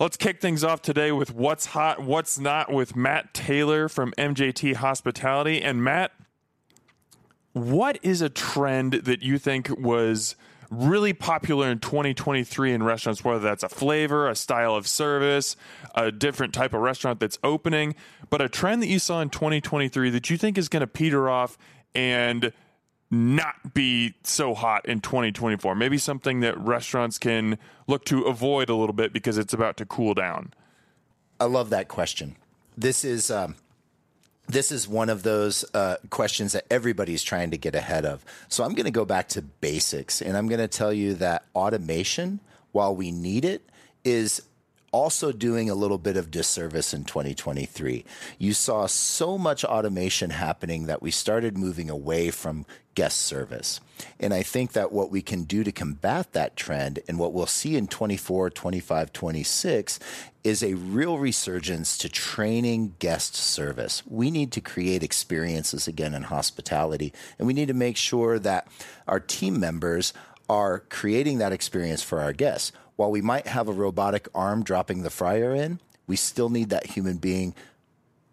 Let's kick things off today with what's hot, what's not with Matt Taylor from MJT Hospitality. And Matt, what is a trend that you think was really popular in 2023 in restaurants, whether that's a flavor, a style of service, a different type of restaurant that's opening, but a trend that you saw in 2023 that you think is going to peter off and not be so hot in 2024? Maybe something that restaurants can look to avoid a little bit because it's about to cool down. I love that question. This is um, this is one of those uh, questions that everybody's trying to get ahead of. So I'm going to go back to basics and I'm going to tell you that automation, while we need it, is also doing a little bit of disservice in 2023. You saw so much automation happening that we started moving away from guest service. And I think that what we can do to combat that trend and what we'll see in 24, 25, 26 is a real resurgence to training guest service. We need to create experiences again in hospitality, and we need to make sure that our team members are creating that experience for our guests while we might have a robotic arm dropping the fryer in, we still need that human being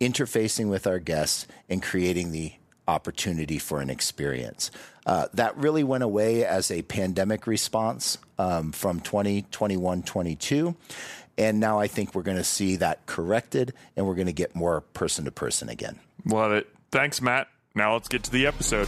interfacing with our guests and creating the opportunity for an experience. Uh, that really went away as a pandemic response um, from 2021 22. And now I think we're going to see that corrected and we're going to get more person to person again. Love it. Thanks, Matt. Now let's get to the episode.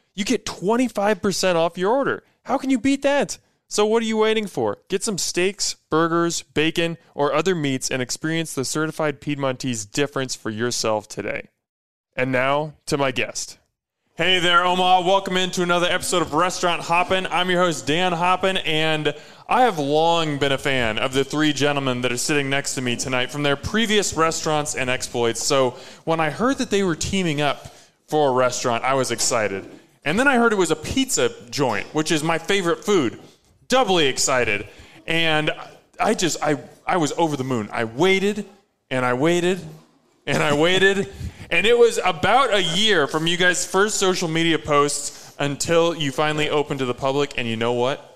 you get 25% off your order. How can you beat that? So, what are you waiting for? Get some steaks, burgers, bacon, or other meats and experience the certified Piedmontese difference for yourself today. And now to my guest. Hey there, Omaha. Welcome into another episode of Restaurant Hoppen. I'm your host, Dan Hoppen, and I have long been a fan of the three gentlemen that are sitting next to me tonight from their previous restaurants and exploits. So, when I heard that they were teaming up for a restaurant, I was excited. And then I heard it was a pizza joint, which is my favorite food. Doubly excited. And I just, I, I was over the moon. I waited and I waited and I waited. and it was about a year from you guys' first social media posts until you finally opened to the public. And you know what?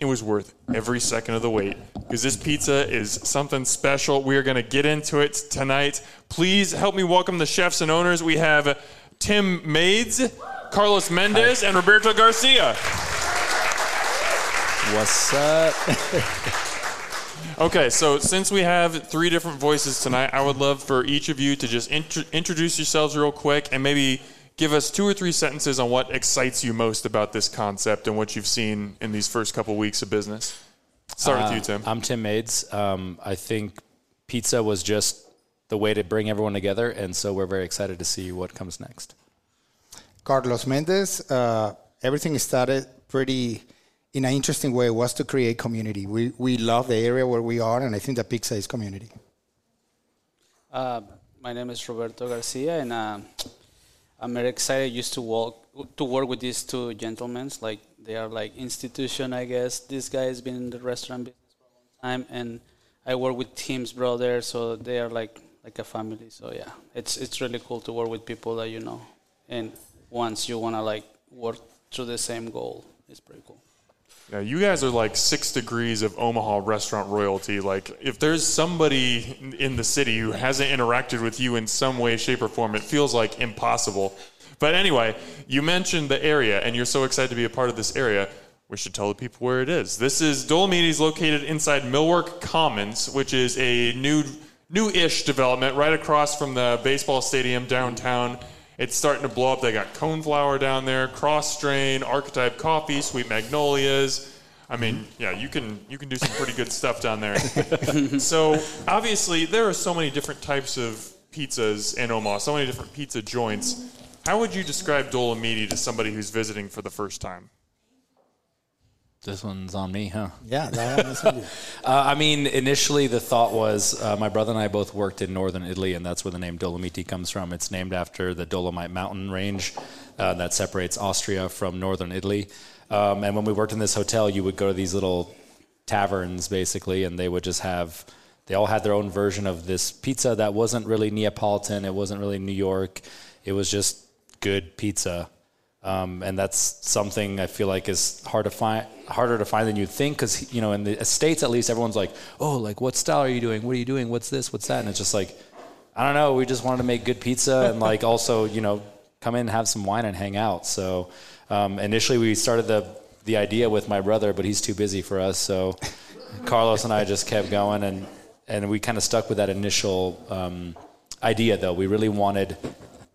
It was worth every second of the wait because this pizza is something special. We are going to get into it tonight. Please help me welcome the chefs and owners. We have Tim Maides. Carlos Mendez, and Roberto Garcia. What's up? okay, so since we have three different voices tonight, I would love for each of you to just int- introduce yourselves real quick and maybe give us two or three sentences on what excites you most about this concept and what you've seen in these first couple weeks of business. Start uh, with you, Tim. I'm Tim Maides. Um, I think pizza was just the way to bring everyone together, and so we're very excited to see what comes next. Carlos Mendez. Uh, everything started pretty in an interesting way. Was to create community. We we love the area where we are, and I think that pizza is community. Uh, my name is Roberto Garcia, and uh, I'm very excited. Used to walk to work with these two gentlemen. Like they are like institution, I guess. This guy has been in the restaurant business for a long time, and I work with Tim's brother, so they are like like a family. So yeah, it's it's really cool to work with people that you know, and once you want to like work to the same goal. It's pretty cool. Yeah, you guys are like six degrees of Omaha restaurant royalty. Like, if there's somebody in the city who hasn't interacted with you in some way, shape, or form, it feels like impossible. But anyway, you mentioned the area, and you're so excited to be a part of this area. we should tell the people where it is. This is Dolomiti is located inside Millwork Commons, which is a new new-ish development right across from the baseball stadium downtown. It's starting to blow up. They got coneflower down there, Kros Strain, archetype coffee, sweet magnolias. I mean, yeah, you can you can do some pretty good stuff down there. so obviously, there are so many different types of pizzas in Omaha, so many different pizza joints. How would you describe Dolomiti to somebody who's visiting for the first time? This one's on me, huh? Yeah. Uh, I mean, initially the thought was uh, my brother and I both worked in northern Italy, and that's where the name Dolomiti comes from. It's named after the Dolomite mountain range uh, that separates Austria from northern Italy. Um, and when we worked in this hotel, you would go to these little taverns, basically, and they would just have. They all had their own version of this pizza that wasn't really Neapolitan. It wasn't really New York. It was just good pizza. Um, and that's something I feel like is hard to find, harder to find than you'd think, because you know, in the states at least, everyone's like, "Oh, like what style are you doing? What are you doing? What's this? What's that?" And it's just like, I don't know. We just wanted to make good pizza and like also, you know, come in, and have some wine, and hang out. So um, initially, we started the the idea with my brother, but he's too busy for us. So Carlos and I just kept going, and and we kind of stuck with that initial um, idea. Though we really wanted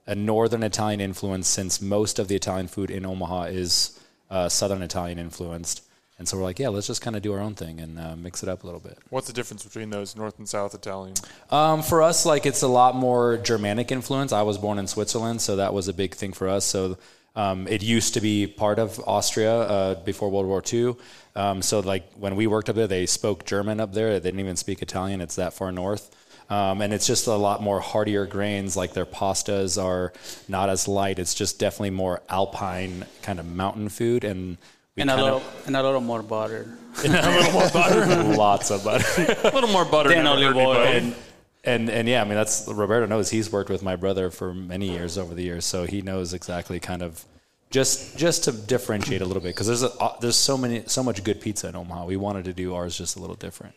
a northern Italian influence since most of the Italian food in Omaha is uh, southern Italian influenced. And so we're like, yeah, let's just kind of do our own thing and uh, mix it up a little bit. What's the difference between those North and South Italian? Um, for us, like it's a lot more Germanic influence. I was born in Switzerland, so that was a big thing for us. So um, it used to be part of Austria uh, before World War II. Um, so like when we worked up there, they spoke German up there. They didn't even speak Italian. It's that far north. Um, and it's just a lot more heartier grains. Like their pastas are not as light. It's just definitely more alpine kind of mountain food, and And a kind little, of and a little more butter. a little more butter. lots of butter. a little more butter. Than olive oil. and and and yeah, I mean that's Roberto knows. He's worked with my brother for many years over the years, so he knows exactly kind of just just to differentiate a little bit because there's a there's so many so much good pizza in Omaha. We wanted to do ours just a little different.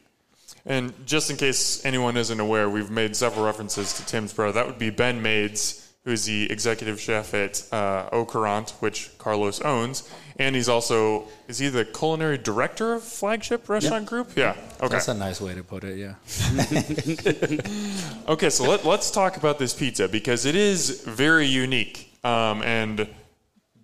And just in case anyone isn't aware, we've made several references to Tim's brother. That would be Ben Maides, who's the executive chef at uh, Au Courant, which Carlos owns. And he's also, is he the culinary director of Flagship Restaurant Group? Yeah. Okay. That's a nice way to put it. Yeah. Okay, so let, let's talk about this pizza because it is very unique. Um, and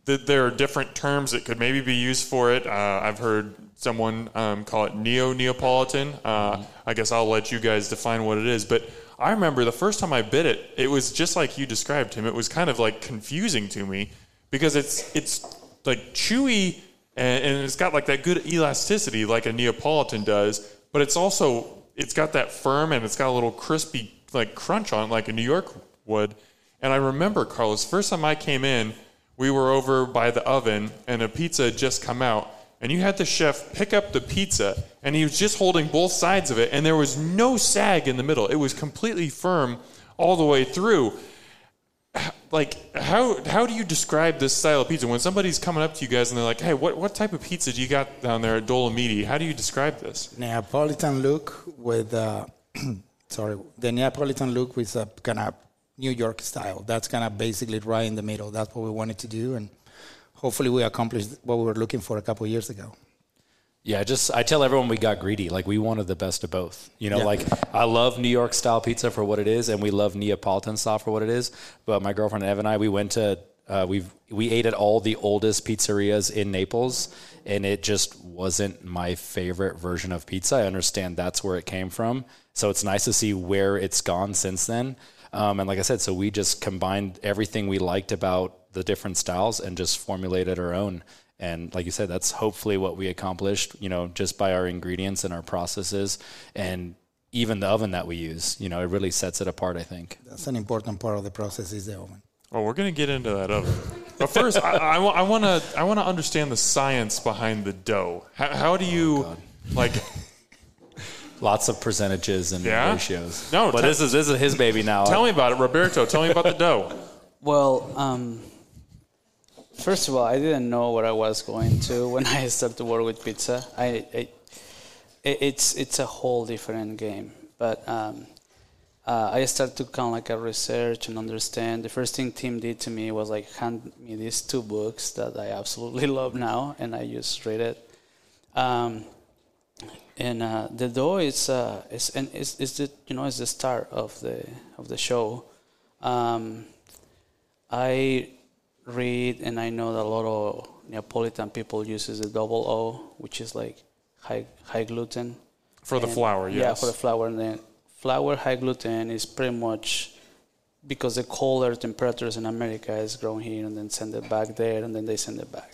th- there are different terms that could maybe be used for it. Uh, I've heard someone um, call it neo Neapolitan. Uh, I guess I'll let you guys define what it is. But I remember the first time I bit it, it was just like you described him. It was kind of like confusing to me because it's it's like chewy and, and it's got like that good elasticity like a Neapolitan does, but it's also it's got that firm and it's got a little crispy like crunch on it like a New York would. And I remember Carlos, first time I came in, we were over by the oven and a pizza had just come out and you had the chef pick up the pizza and he was just holding both sides of it and there was no sag in the middle. It was completely firm all the way through. Like how how do you describe this style of pizza when somebody's coming up to you guys and they're like, "Hey, what, what type of pizza do you got down there at Dolomiti? How do you describe this?" Neapolitan look with, uh, sorry, the Neapolitan look with a kind of New York style. That's kind of basically right in the middle. That's what we wanted to do, and hopefully we accomplished what we were looking for a couple of years ago. Yeah, just I tell everyone we got greedy. Like we wanted the best of both. You know, Yeah. like I love New York style pizza for what it is, and we love Neapolitan style for what it is. But my girlfriend Evan and I, we went to uh, we we ate at all the oldest pizzerias in Naples, and it just wasn't my favorite version of pizza. I understand that's where it came from, so it's nice to see where it's gone since then. Um, and like I said, so we just combined everything we liked about the different styles and just formulated our own. And like you said, that's hopefully what we accomplished, you know, just by our ingredients and our processes and even the oven that we use. You know, it really sets it apart, I think. That's an important part of the process is the oven. Well, we're gonna get into that oven, but first, I, I, want to I want to understand the science behind the dough. How, how do you like? Lots of percentages and Yeah? ratios. No, but te- this is this is his baby now. Tell me about it, Roberto. Tell me about the dough. Well, um, first of all, I didn't know what I was going to when I started to work with pizza. I, I it's it's a whole different game. But um, uh, I started to kind of like a research and understand. The first thing Tim did to me was like hand me these two books that I absolutely love now, and I just read it. Um, and uh, the dough is uh, is and is is the you know is the start of the of the show. Um, I read and I know that a lot of Neapolitan people uses the double O, which is like high high gluten. For the flour, yes. Yeah, for the flour. And then flour high gluten is pretty much because the colder temperatures in America is grown here and then send it back there and then they send it back.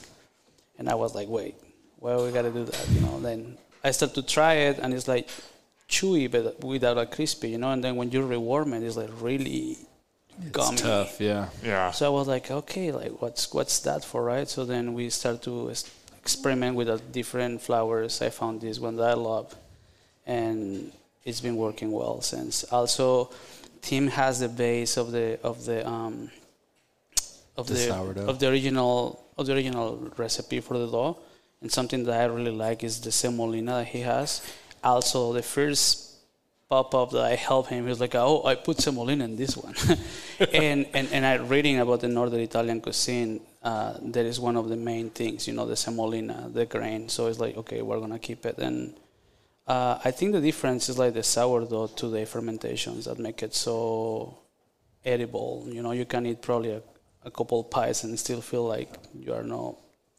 And I was like, wait, well, we gotta do that, you know. Then I start to try it and it's like chewy but without a crispy, you know. And then when you rewarm it, it's like really gummy. It's tough, yeah. Yeah. So I was like, okay, like what's what's that for, right? So then we start to experiment with uh, different flours. I found this one that I love, and it's been working well since. Also, Tim has the base of the of the um, of The the, of the original of the original recipe for the dough. And something that I really like is the semolina that he has. Also, the first pop up that I helped him, he was like, "Oh, I put semolina in this one," and and and I reading about the northern Italian cuisine. Uh, that is one of the main things, you know, the semolina, the grain. So it's like, okay, we're gonna keep it. And uh, I think the difference is like the sourdough to the fermentations that make it so edible. You know, you can eat probably a, a couple pies and still feel like you are not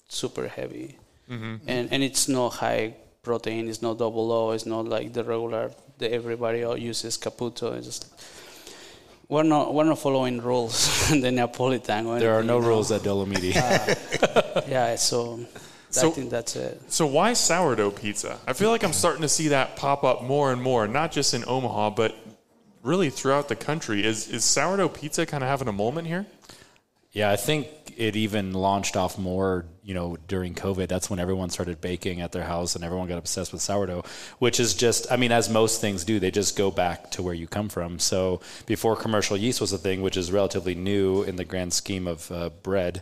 super heavy. Mm-hmm. And and it's not high protein. It's not double O. It's not like the regular that everybody uses Caputo. It's just we're not we're not following rules in the Neapolitan. or There are no you know. rules at Dolomiti. Uh, yeah, so, So- I think that's it. So why sourdough pizza? I feel like I'm starting to see that pop up more and more, not just in Omaha, but really throughout the country. Is is sourdough pizza kind of having a moment here? Yeah, I think it even launched off more, you know, during COVID. That's when everyone started baking at their house and everyone got obsessed with sourdough, which is just, I mean, as most things do, they just go back to where you come from. So before commercial yeast was a thing, which is relatively new in the grand scheme of uh, bread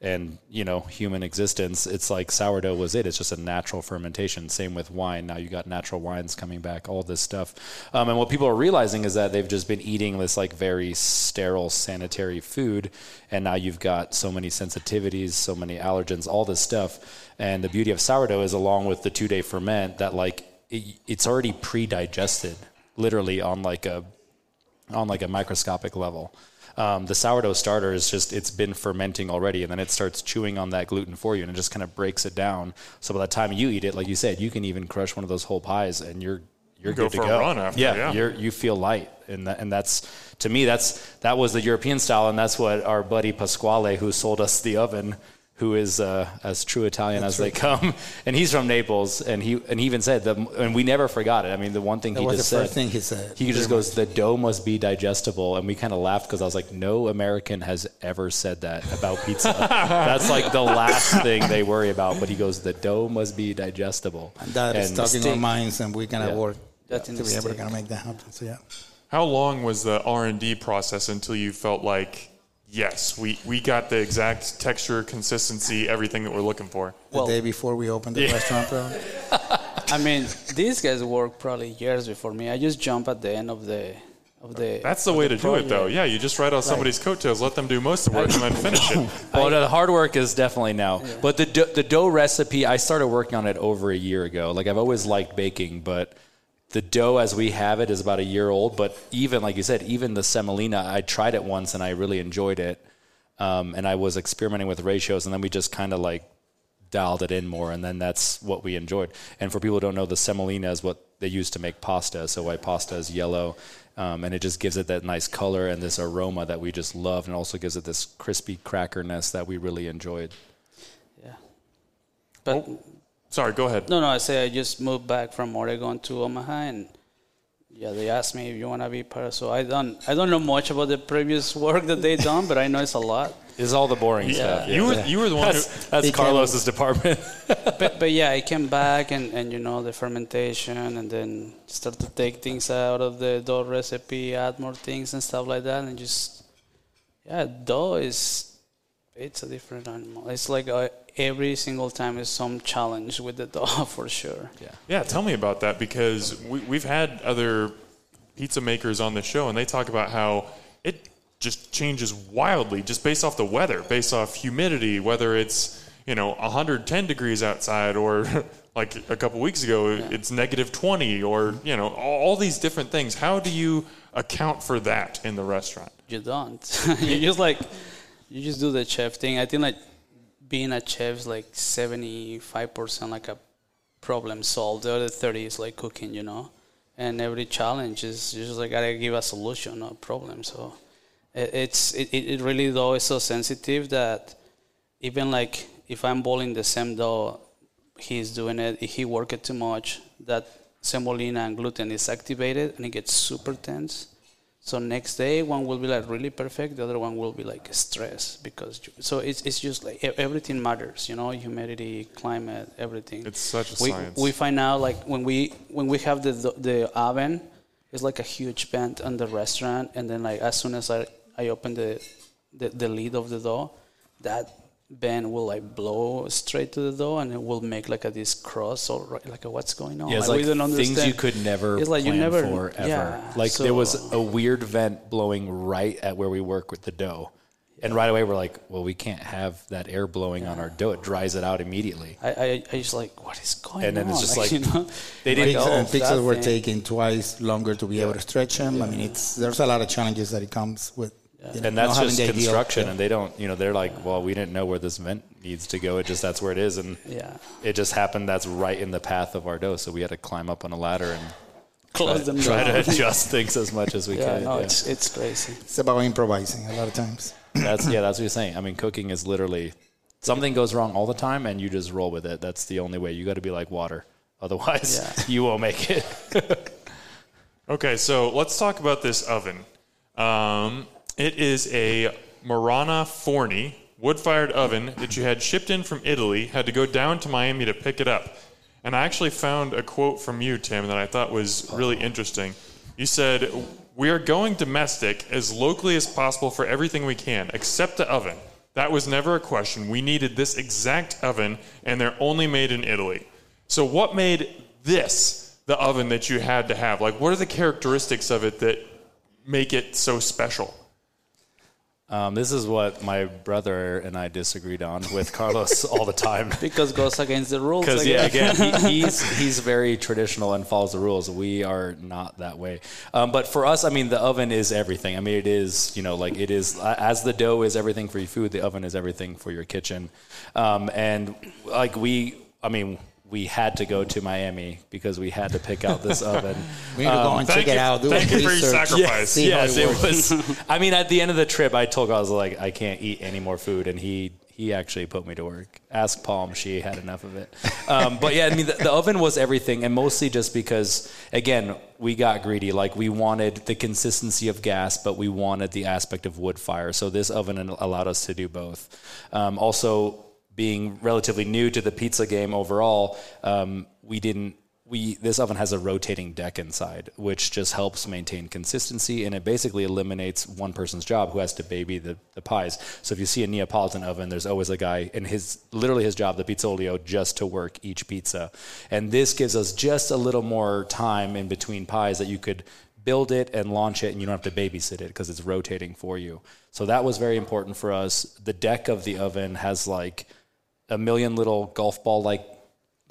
and, you know, human existence, it's like sourdough was it. It's just a natural fermentation. Same with wine. Now you got natural wines coming back, all this stuff. Um, and what people are realizing is that they've just been eating this like very sterile sanitary food and now you've got so many sensitivities so many allergens all this stuff and the beauty of sourdough is along with the two day ferment that like it, it's already pre-digested literally on like a on like a microscopic level um, the sourdough starter is just it's been fermenting already and then it starts chewing on that gluten for you and it just kind of breaks it down so by the time you eat it like you said you can even crush one of those whole pies and you're you're Go good for to a go run after, yeah, yeah. you're you feel light and that, and that's to me that's that was the European style and that's what our buddy Pasquale who sold us the oven who is uh, as true Italian as they come and he's from Naples and he and he even said that and we never forgot it I mean the one thing That he was just the said first thing he said. he just goes the dough must be digestible and we kind of laughed because I was like no American has ever said that about pizza that's like the last thing they worry about but he goes the dough must be digestible and That is And stuck in our steak- minds, and we're gonna Yeah. work That's to in be the ever steak. gonna make that happen. So yeah, How long was the R and D process until you felt like, yes, we, we got the exact texture, consistency, everything that we're looking for? the Well- day before we opened the restaurant, bro. I mean, these guys work probably years before me. I just jump at the end of the of the. That's the of way to do it, though. Yeah, you just ride on somebody's coattails, let them do most of the work, and then finish it. Well, the hard work is definitely now. But the dough, the dough recipe, I started working on it over a year ago. Like I've always liked baking, but the dough as we have it is about a year old. But even like you said, even the semolina, I tried it once and I really enjoyed it. Um, and I was experimenting with ratios, and then we just kind of like dialed it in more, and then that's what we enjoyed. And for people who don't know, the semolina is what they use to make pasta. So white pasta is yellow, um, and it just gives it that nice color and this aroma that we just love, and also gives it this crispy crackerness that we really enjoyed. Yeah. But Sorry, go ahead. no, no. I say I just moved back from Oregon to Omaha, and yeah, they asked me if you want to be part. So I don't. I don't know much about the previous work that they done, but I know it's a lot. Is all the boring stuff. You were you were the one who. That's, that's They can- Carlos's department. but, but yeah, I came back and, and you know the fermentation and then start to take things out of the dough recipe, add more things and stuff like that, and just yeah, dough is it's a different animal. It's like uh, every single time is some challenge with the dough for sure. yeah. Yeah, tell me about that because we, we've had other pizza makers on the show, and they talk about how it just changes wildly just based off the weather, based off humidity, whether it's you know 110 degrees outside or like a couple weeks ago it's negative 20 or you know all, all these different things. How do you account for that in the restaurant? You don't. you just like you just do the chef thing. I think like being a chef is like seventy five percent like a problem solved. The other thirty is like cooking, you know. And every challenge is just like gotta give a solution or a problem. So it, it's it, it really though is so sensitive that even like if I'm boiling the same dough, he's doing it. If he work it too much, that semolina and gluten is activated and it gets super tense. So next day, one will be like really perfect. The other one will be like stress because you, so it's it's just like everything matters, you know, humidity, climate, everything. It's such a we, science. We find out like when we when we have the the oven, it's like a huge vent on the restaurant, and then like as soon as I I open the the, the lid of the door, that vent will like blow straight to the door, and it will make like a this cross or right- like a, what's going on. Yeah, it's we don't things you could never It's like plan you never for ever. yeah, like so- there was a weird vent blowing right at where we work with the dough. And right away we're like, well, we can't have that air blowing on our dough. It dries it out immediately. I, I, I just like, what is going on? And then it's just like- you know, They didn't Pizza, go. and pizzas were thing. taking twice longer to be able to stretch them. I mean, it's there's a lot of challenges that it comes with. You know, And that's just construction. yeah. And they don't, you know, they're like, well, we didn't know where this vent needs to go. It just, that's where it is. And Yeah. it just happened that's right in the path of our dough. So we had to climb up on a ladder and Close them try down. to adjust things as much as we yeah, can. no, yeah. it's it's crazy. It's about improvising a lot of times. That's yeah, that's what you're saying. I mean, cooking is literally something goes wrong all the time, and you just roll with it. That's the only way. You got to be like water, otherwise Yeah. you won't make it. Okay, so let's talk about this oven. Um, it is a Marra Forni wood-fired oven that you had shipped in from Italy. Had to go down to Miami to pick it up, and I actually found a quote from you, Tim, that I thought was really interesting. You said, "We are going domestic as locally as possible for everything we can, except the oven. That was never a question. We needed this exact oven, and they're only made in Italy." So, what made this the oven that you had to have? Like, what are the characteristics of it that make it so special? Um, this is what my brother and I disagreed on with Carlos all the time. Because goes against the rules. Because yeah, again, he, he's he's very traditional and follows the rules. We are not that way. Um, but for us, I mean, the oven is everything. I mean, it is you know like it is as the dough is everything for your food. The oven is everything for your kitchen. Um, and like we, I mean. We had to go to Miami because we had to pick out this oven. We need to go and thank check it out. Do thank you for your sacrifice. See how yes, it it was. I mean, at the end of the trip, I told God I was like, I can't eat any more food, and he he actually put me to work. Ask Palm; she had enough of it. Um, but yeah, I mean, the, the oven was everything, and mostly just because, again, we got greedy. Like we wanted the consistency of gas, but we wanted the aspect of wood fire. So this oven allowed us to do both. Um, also, being relatively new to the pizza game overall, um, we didn't we this oven has a rotating deck inside, which just helps maintain consistency, and it basically eliminates one person's job who has to baby the, the pies. So if you see a Neapolitan oven, there's always a guy in his literally his job, the pizzaiolo, just to work each pizza, and this gives us just a little more time in between pies that you could build it and launch it and you don't have to babysit it because it's rotating for you. So that was very important for us. The deck of the oven has like a million little golf ball like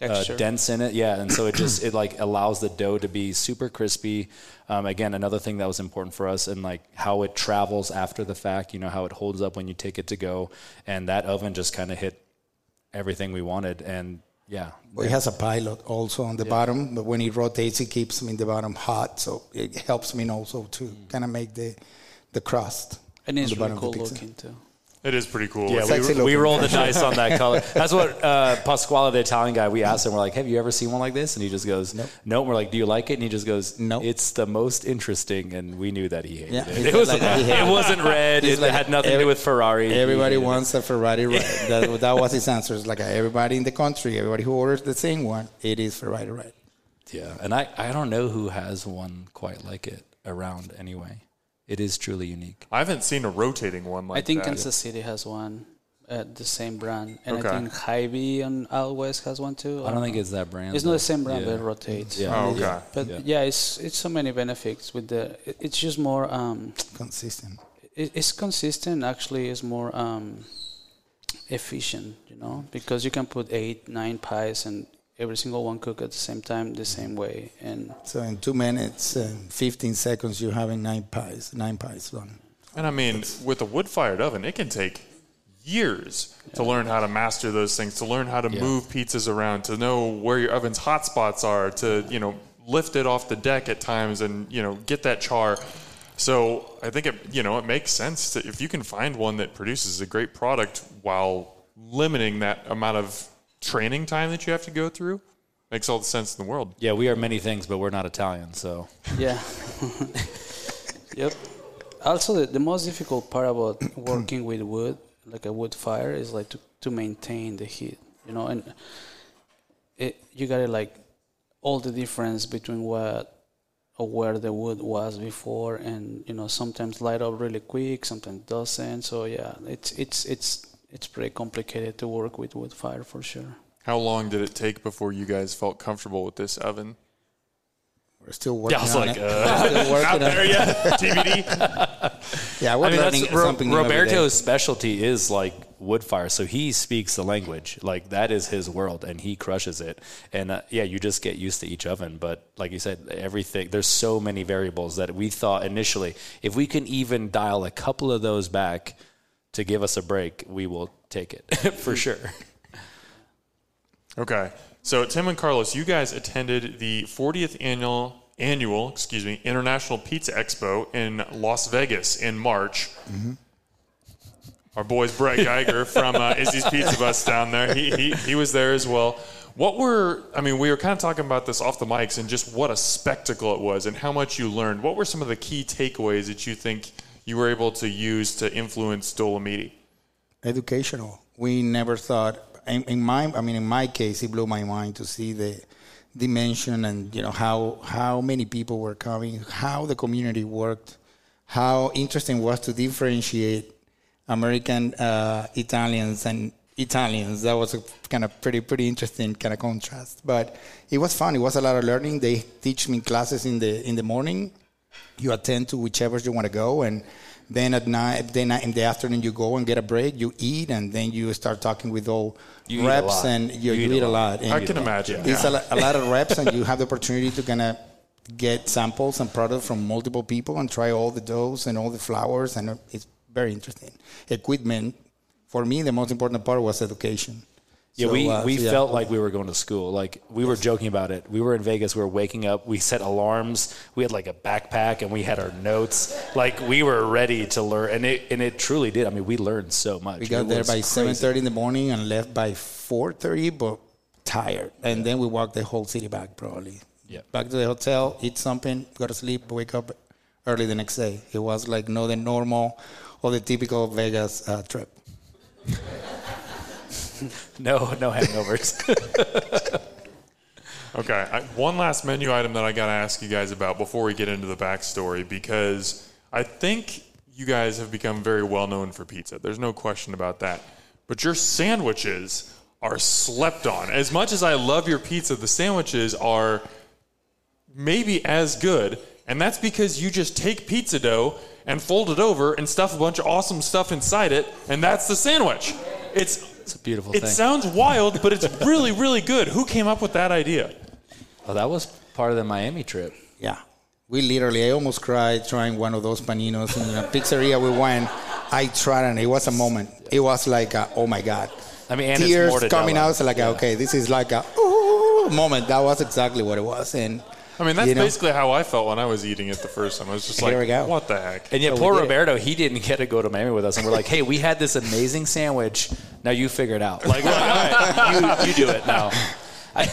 uh, dents in it. Yeah, and so it just it like allows the dough to be super crispy. Um, again, another thing that was important for us, and like how it travels after the fact. You know how it holds up when you take it to go, and that oven just kind of hit everything we wanted. And yeah, Well, it has a pilot also on the bottom, but when it rotates, it keeps me in the bottom hot, so it helps me also to kind of make the the crust. and it's on the really cool of the looking too. It is pretty cool. Yeah, Sexy we, we looking. rolled the dice on that color. That's what uh, Pasquale, the Italian guy, we asked him. We're like, "Have you ever seen one like this?" And he just goes, "Nope." Nope. We're like, "Do you like it?" And he just goes, Nope. It's the most interesting." And we knew that he hated Yeah, it. It, was, like- he hated it wasn't red. He's It like, had nothing to do with Ferrari. Everybody hated it. wants a Ferrari red. that, that was his answer. It's like everybody in the country, everybody who orders the same one, it is Ferrari red. Yeah, and I, I don't know who has one quite like it around anyway. It is truly unique. I haven't seen a rotating one like that. I think that. Kansas City has one. uh, the same brand, and Okay. I think Hy-Vee on out west has one too. I don't think it's that brand. It's not the same brand, Yeah. but it rotates. Yeah. Oh, okay. But Yeah. yeah. it's it's so many benefits with the. it- It's just more. Um, Consistent. it, it's consistent. Actually, it's more um, efficient. You know, because you can put eight, nine pies and every single one cook at the same time, the same way, and So in two minutes and 15 seconds, you're having nine pies, nine pies done. And I mean, with a wood fired oven, it can take years to learn how to master those things, to learn how to Yeah. move pizzas around, to know where your oven's hot spots are, to, you know, lift it off the deck at times and, you know, get that char. So I think it, you know, it makes sense to, if you can find one that produces a great product while limiting that amount of training time that you have to go through, makes all the sense in the world. Yeah, we are many things, but we're not Italian, so Yeah. yep. Also, the, the most difficult part about working with wood, like a wood fire, is like to, to maintain the heat. You know, and it you gotta like all the difference between what or where the wood was before, and you know sometimes light up really quick, sometimes doesn't. So yeah, it's it's it's it's pretty complicated to work with wood fire for sure. How long did it take before you guys felt comfortable with this oven? We're still working Yeah, I was on like, it. uh, Still not working on there it. yet. TBD. Yeah, we're I mean, learning that's, Ro- something new every day. Roberto's specialty is like wood fire, so he speaks the language. Like that is his world, and he crushes it. And uh, yeah, you just get used to each oven. But like you said, everything there's so many variables that we thought initially, if we can even dial a couple of those back to give us a break, we will take it for sure. Okay. So Tim and Carlos, you guys attended the 40th annual annual, excuse me, International Pizza Expo in Las Vegas in March. Our boys Brett Geiger from uh, Izzy's Pizza Bus down there, he, he he was there as well. What were I mean, we were kind of talking about this off the mics and just what a spectacle it was and how much you learned. What were some of the key takeaways that you think you were able to use to influence Dolomiti? educational. We never thought. In, in my, I mean, in my case, it blew my mind to see the dimension and you know how how many people were coming, how the community worked, how interesting was to differentiate American uh, Italians and Italians. That was a kind of pretty pretty interesting kind of contrast. But it was fun. It was a lot of learning. They teach me classes in the in the morning. You attend to whichever you want to go, and then at night, then in the afternoon you go and get a break. You eat, and then you start talking with all You reps, and you, you eat, a lot. And I you- can imagine, It's yeah. a, a lot of reps, and you have the opportunity to kind of get samples and products from multiple people and try all the doughs and all the flours, and it's very interesting. Equipment, for me, the most important part was education. Yeah, So, we, uh, we so, yeah. felt like we were going to school. Like we were joking about it. We were in Vegas. We were waking up. We set alarms. We had like a backpack and we had our notes. Like we were ready to learn, and it and it truly did. I mean, we learned so much. We got It there by seven thirty in the morning and left by four thirty, but tired. And then we walked the whole city back, probably. Yeah. Back to the hotel, eat something, go to sleep, wake up early the next day. It was like no the normal or the typical Vegas uh, trip. No, no hangovers. Okay, I, one last menu item that I got to ask you guys about before we get into the backstory because I think you guys have become very well known for pizza. There's no question about that. But your sandwiches are slept on. As much as I love your pizza, the sandwiches are maybe as good, and that's because you just take pizza dough and fold it over and stuff a bunch of awesome stuff inside it, and that's the sandwich. It's it's a beautiful it thing. sounds wild, but it's really really good. Who came up with that idea? well, that was part of the Miami trip. Yeah. We literally, I almost cried trying one of those paninos in a pizzeria we went. I tried and it was a moment. It was like, a, oh my God. I mean, and it's Tears mortadella. coming out. So like, Yeah. okay, this is like a ooh moment. That was exactly what it was. And I mean, that's you know, basically how I felt when I was eating it the first time. I was just like, Here we go. what the heck? And yet, So poor did it. Roberto, he didn't get to go to Miami with us, and we're like, "Hey, we had this amazing sandwich. Now you figure it out. Like, all right, you, you do it now." I,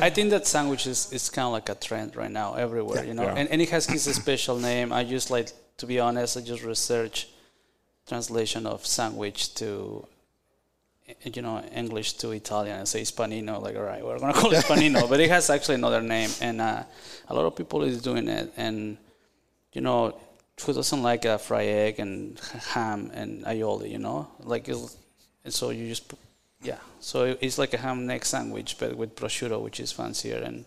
I think that sandwich is, is kind of like a trend right now everywhere, you know. Yeah. And, and it has his special name. I just like, to be honest, I just research translation of sandwich to, you know, English to Italian and say panino. Like, all right, we're gonna call it panino, but it has actually another name, and uh, a lot of people is doing it. And you know, who doesn't like a fried egg and ham and aioli? You know, like and so you just yeah. So it's like a ham egg sandwich, but with prosciutto, which is fancier, and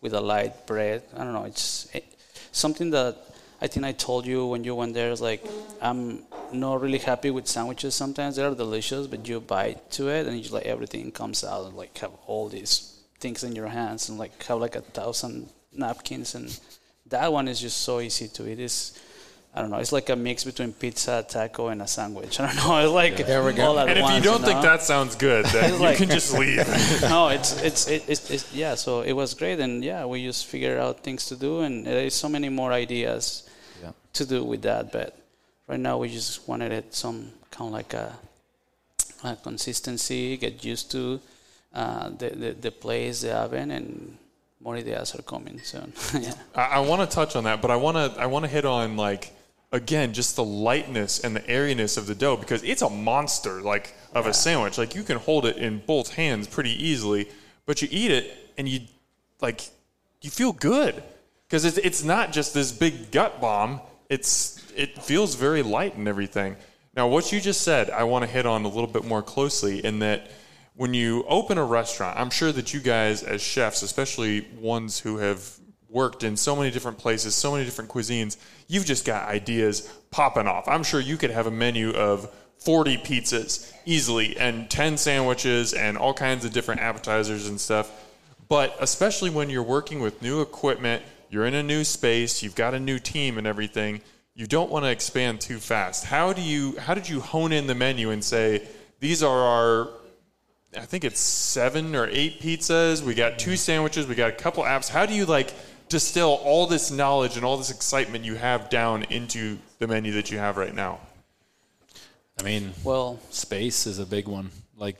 with a light bread. I don't know. It's it, something that I think I told you when you went there. Is like I'm not really happy with sandwiches. Sometimes they are delicious, but you bite to it, and it's like everything comes out and like have all these things in your hands, and like have like a thousand napkins, and that one is just so easy to eat. It's I don't know. It's like a mix between pizza, taco, and a sandwich. I don't know. It's like There we go. all at And if you don't think know? that sounds good, then you like- can just leave. no, it's it's it, it's it's yeah. So it was great, and yeah, we just figured out things to do, and uh, there is so many more ideas Yeah. To do with that. But right now, we just wanted it some kind of like a, a consistency, get used to uh, the, the the place, the oven, and more ideas are coming soon. yeah. I, I want to touch on that, but I want to I want to hit on like again just the lightness and the airiness of the dough because it's a monster like of a sandwich. Like you can hold it in both hands pretty easily, but you eat it and you like you feel good because it's it's not just this big gut bomb. It's it feels very light and everything. Now, what you just said, I want to hit on a little bit more closely in that when you open a restaurant, I'm sure that you guys, as chefs, especially ones who have worked in so many different places, so many different cuisines, you've just got ideas popping off. I'm sure you could have a menu of 40 pizzas easily and 10 sandwiches and all kinds of different appetizers and stuff. But especially when you're working with new equipment, you're in a new space, you've got a new team and everything, you don't want to expand too fast. How do you how did you hone in the menu and say these are our I think it's 7 or 8 pizzas, we got two sandwiches, we got a couple apps. How do you like distill all this knowledge and all this excitement you have down into the menu that you have right now? I mean, Well, space is a big one. Like,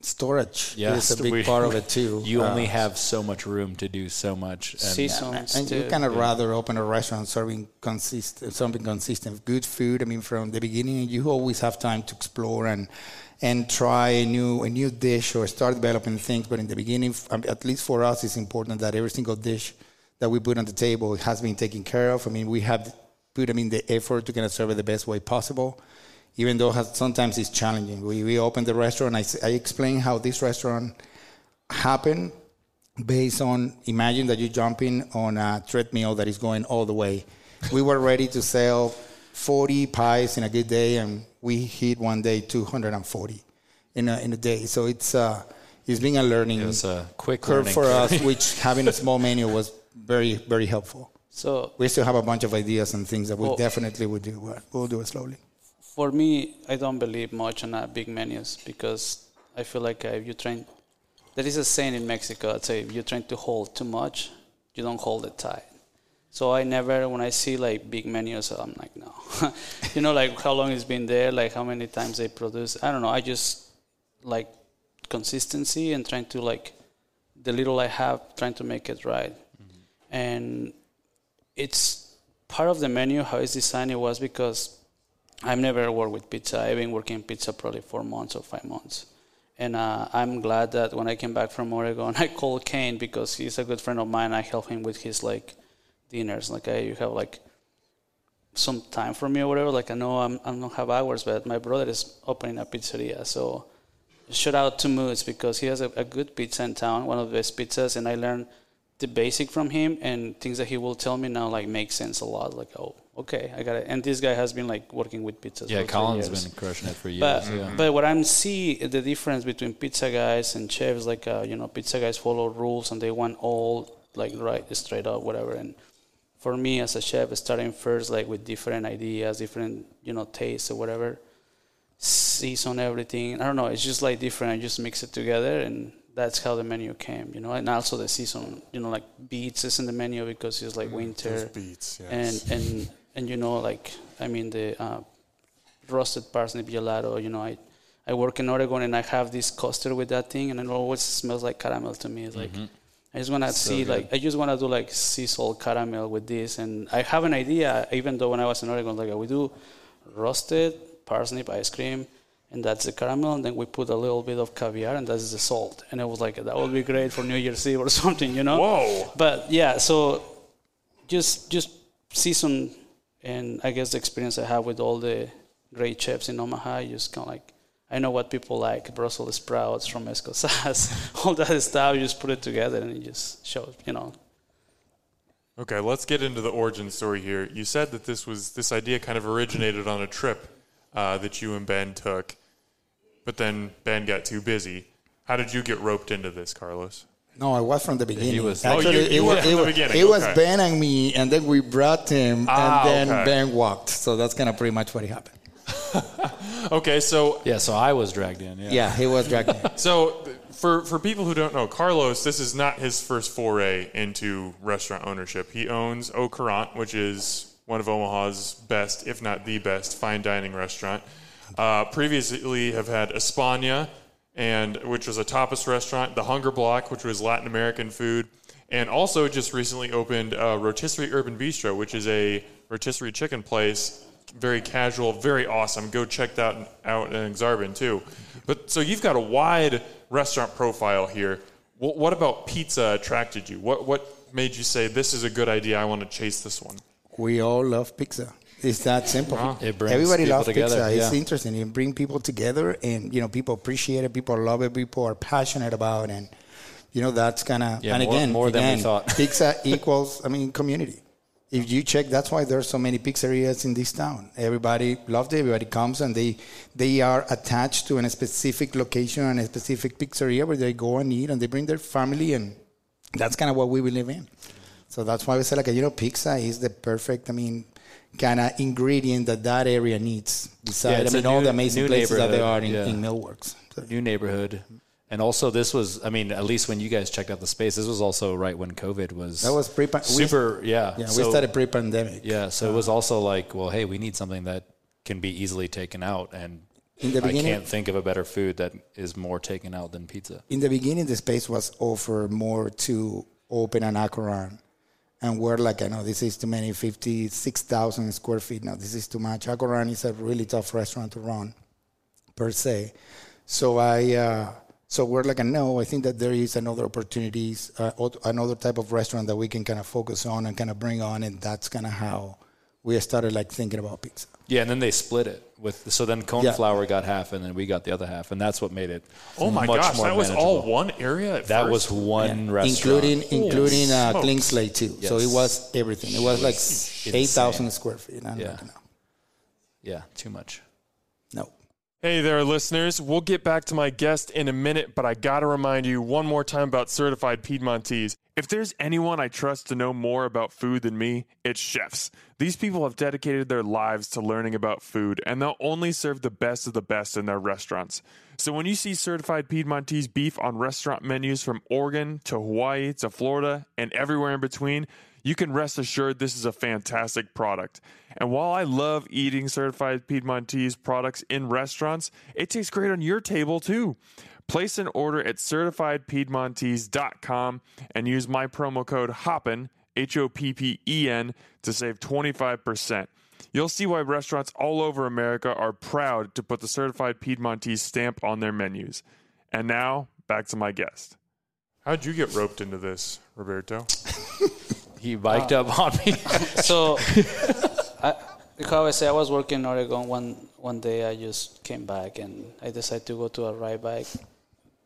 Storage yeah, is a big we- part of it too. You Uh, only have so much room to do so much. And seasons. and you kind of rather open a restaurant serving consistent something consistent good food i mean from the beginning you always have time to explore and and try a new a new dish or start developing things but in the beginning um, at least for us it's important that every single dish that we put on the table has been taken care of i mean we have put I mean the effort to kind of serve it the best way possible even though has, sometimes it's challenging we, we open the restaurant I, I explain how this restaurant happened based on imagine that you're jumping on a treadmill that is going all the way. We were ready to sell 40 pies in a good day, and we hit one day 240 in a, in a day. So it's uh, it's been a learning It was a quick curve learning for curve. us, which having a small menu was very very helpful. so We still have a bunch of ideas and things that we Well- definitely would do, but we'll do it slowly. For me, I don't believe much on uh, big menus because I feel like uh, if you train, there is a saying in Mexico. I'd say if you trying to hold too much, you don't hold it tight. So I never, when I see like big menus, I'm like, no, you know, like how long it's been there, like how many times they produce. I don't know. I just like consistency and trying to like the little I have, trying to make it right. And it's part of the menu how it's designed. It was because I've never worked with pizza. I've been working pizza probably four months or five months. And uh, I'm glad that when I came back from Oregon, I called Kane because he's a good friend of mine. I help him with his like dinners. Like, hey, you have like some time for me or whatever. Like, I know I'm I don't have hours, but my brother is opening a pizzeria. So shout out to Noods because he has a, a good pizza in town, one of the best pizzas, and I learned the basic from him and things that he will tell me now like make sense a lot. Like, oh, okay, I got it. And this guy has been like working with pizzas. Yeah, Colin's been crushing it for years. But yeah. but what I'm see the difference between pizza guys and chefs, like uh, you know, pizza guys follow rules and they want all like right straight up whatever. And for me as a chef, starting first like with different ideas, different you know tastes or whatever, season everything. I don't know. It's just like different. I just mix it together and. That's how the menu came, you know, and also the season, you know, like beets is in the menu because it's like winter beets, and and and you know like I mean the uh, roasted parsnip gelato. You know I I work in Oregon and I have this custard with that thing, and it always smells like caramel to me. It's like I just wanna see good. like I just wanna do like sea salt caramel with this, and I have an idea. Even though when I was in Oregon, like we do roasted parsnip ice cream. And that's the caramel, and then we put a little bit of caviar, and that's the salt. And it was like that would be great for New Year's Eve or something, you know. Whoa. But yeah, so just just season and I guess the experience I have with all the great chefs in Omaha, just kind of like I know what people like: Brussels sprouts, romesco sauce, all that stuff. You just put it together and it just shows, you know. Okay, let's get into the origin story here. You said that this was this idea kind of originated on a trip uh, that you and Ben took, but then Ben got too busy. How did you get roped into this, Carlos? No, I was from the beginning. was- Oh, you- it you were was, from it the was, beginning, it was okay. Ben and me, and then we brought him, Ah, and then okay. Ben walked. So that's kind of pretty much what happened. Okay, so Yeah, so I was dragged in. Yeah. Yeah, he was dragged in. so for for people who don't know, Carlos, this is not his first foray into restaurant ownership. He owns Au Courant, which is one of Omaha's best, if not the best, fine dining restaurant. Uh, previously, have had España, and which was a tapas restaurant, the Hunger Block, which was Latin American food, and also just recently opened uh, Rotisserie Urban Bistro, which is a rotisserie chicken place. Very casual, very awesome. Go check that out in Aksarben too. But so you've got a wide restaurant profile here. What, what about pizza attracted you? What what made you say this is a good idea? I want to chase this one. We all love pizza. It's that simple. It brings Everybody people loves together, pizza. It's yeah. interesting. It brings people together, and you know, people appreciate it. People love it. People are passionate about, it. and you know, that's kind of. Yeah, and more- again, more than we thought. pizza equals. I mean, community. If you check, that's why there's so many pizzerias in this town. Everybody loves it. Everybody comes, and they they are attached to a specific location and a specific pizzeria where they go and eat, and they bring their family, and that's kind of what we believe in. So that's why we say like you know pizza is the perfect I mean kind of ingredient that that area needs. Besides, it's I mean all the amazing places that there are in, yeah. in Millworks. So, New neighborhood. And also, this was, I mean, at least when you guys checked out the space, this was also right when COVID was. that was pre super, yeah. Yeah, So- we started pre-pandemic. Yeah, so it uh-huh. was also like, well, hey, we need something that can be easily taken out, and In the I can't think of a better food that is more taken out than pizza. In the beginning, the space was offered more to open an Au Courant. And we're like, I know this is too many, 56,000 square feet. Now, this is too much. Au Courant is a really tough restaurant to run, per se. So I, uh, so we're like, no, I think that there is another opportunities, uh, another type of restaurant that we can kind of focus on and kind of bring on. And that's kind of how we started like thinking about pizza. Yeah, and then they split it with. So then cone Yeah. flour got half, and then we got the other half, and that's what made it. Oh my much gosh, more that was all one area. At That first? was one restaurant, including including uh, smokes. clean slate too. So it was everything. It was like Insane. eight thousand square feet. Yeah. yeah, too much. Hey there, listeners. We'll get back to my guest in a minute, but I got to remind you one more time about certified Piedmontese. If there's anyone I trust to know more about food than me, it's chefs. These people have dedicated their lives to learning about food, and they'll only serve the best of the best in their restaurants. So when you see certified Piedmontese beef on restaurant menus from Oregon to Hawaii to Florida and everywhere in between, you can rest assured this is a fantastic product. And while I love eating certified Piedmontese products in restaurants, it tastes great on your table too. Place an order at certifiedpiedmontese.com and use my promo code HOPPEN, H O P P E N, to save 25%. You'll see why restaurants all over America are proud to put the certified Piedmontese stamp on their menus. And now, back to my guest. How'd you get roped into this, Roberto? He biked up on me. So, I, like how I say, I was working in Oregon. One one day, I just came back and I decided to go to a ride bike,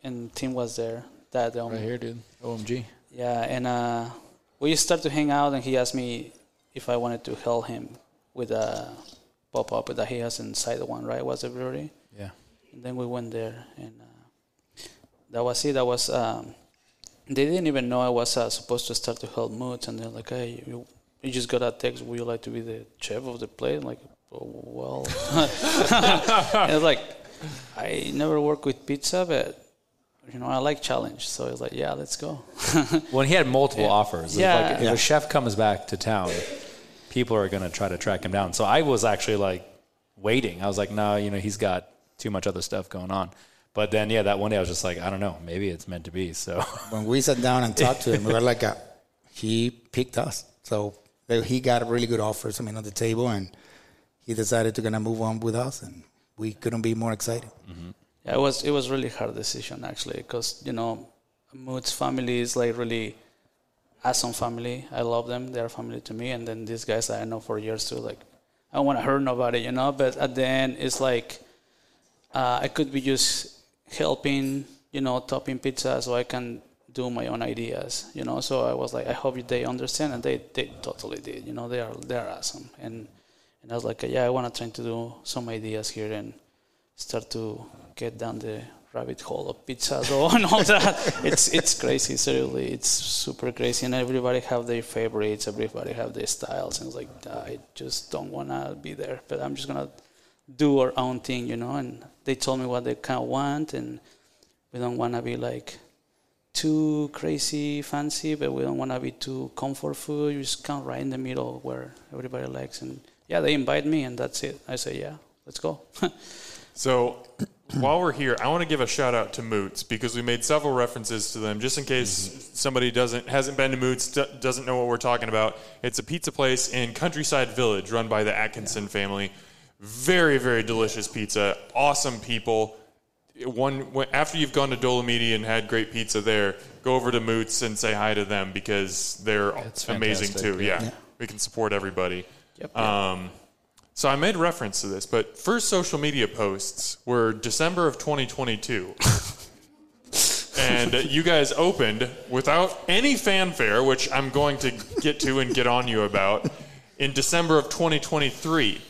and Tim was there. That um, right here, dude. OMG. Yeah, and uh, we started to hang out, and he asked me if I wanted to help him with a pop up that he has inside the one, right? Was it brewery? Yeah. And then we went there, and uh, that was it. That was. Um, they didn't even know I was uh, supposed to start to help Noods, and they're like, "Hey, you, you just got a text. Would you like to be the chef of the place?" I'm like, oh, well, it's like, I never worked with pizza, but you know, I like challenge. So it's like, yeah, let's go. When he had multiple offers, Yeah. like if Yeah. a chef comes back to town, people are going to try to track him down. So I was actually like waiting. I was like, no, you know, he's got too much other stuff going on. But then, yeah, that one day I was just like, I don't know, maybe it's meant to be. So When we sat down and talked to him, we were like, uh, he picked us. So uh, he got really good offers. I mean, on the table, and he decided to gonna move on with us, and we couldn't be more excited. Yeah, it was it was really hard decision actually because you know, Nood's family is like really awesome family. I love them; they're family to me. And then these guys that I know for years too. Like, I don't want to hurt nobody, you know. But at the end, it's like uh, I could be just helping, you know, topping pizza so I can do my own ideas, you know. So I was like, I hope they understand, and they, they totally did. You know, they are they're awesome, and and I was like, yeah, I want to try to do some ideas here and start to get down the rabbit hole of pizzas and all that. it's it's crazy, seriously. It's super crazy, and everybody have their favorites. Everybody have their styles, and it's like I just don't wanna be there, but I'm just gonna do our own thing, you know. And they told me what they kind of want, and we don't wanna be like too crazy fancy, but we don't wanna be too comfort food. You just kind of right in the middle where everybody likes. And yeah, they invite me, and that's it. I say, yeah, let's go. So while we're here, I want to give a shout out to Noods because we made several references to them. Just in case mm-hmm. somebody doesn't hasn't been to Noods, doesn't know what we're talking about. It's a pizza place in Countryside Village, run by the Atkinson family. Very very delicious pizza. Awesome people. One when- after you've gone to Dolomiti and had great pizza there, go over to Noods and say hi to them because they're It's amazing fantastic, too. Yeah. we can support everybody. Yep. Um, so I made reference to this, but first social media posts were December of 2022. and you guys opened without any fanfare, which I'm going to get to and get on you about, in December of 2023.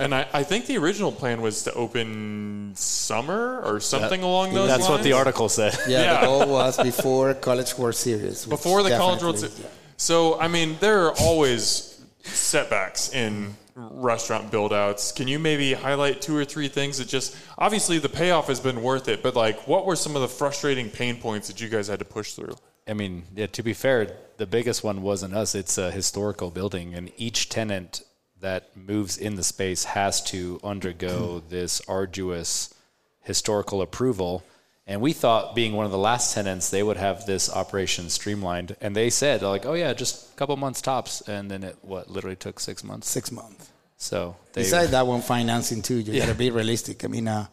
And I, I think the original plan was to open summer or something along those That's lines. what the article said. Yeah, Yeah. the goal was before College World Series. before the college world definitely- Series. So I mean, there are always setbacks in restaurant build outs. Can you maybe highlight two or three things that just obviously the payoff has been worth it, but like what were some of the frustrating pain points that you guys had to push through? I mean, yeah, to be fair, the biggest one wasn't us. It's a historical building, and each tenant that moves in the space has to undergo this arduous historical approval. And we thought, being one of the last tenants, they would have this operation streamlined. And they said, like, oh, yeah, just a couple months tops. And then it, what, literally took six months. Six months. So they. Besides that one, financing too. You gotta be realistic. I mean, uh,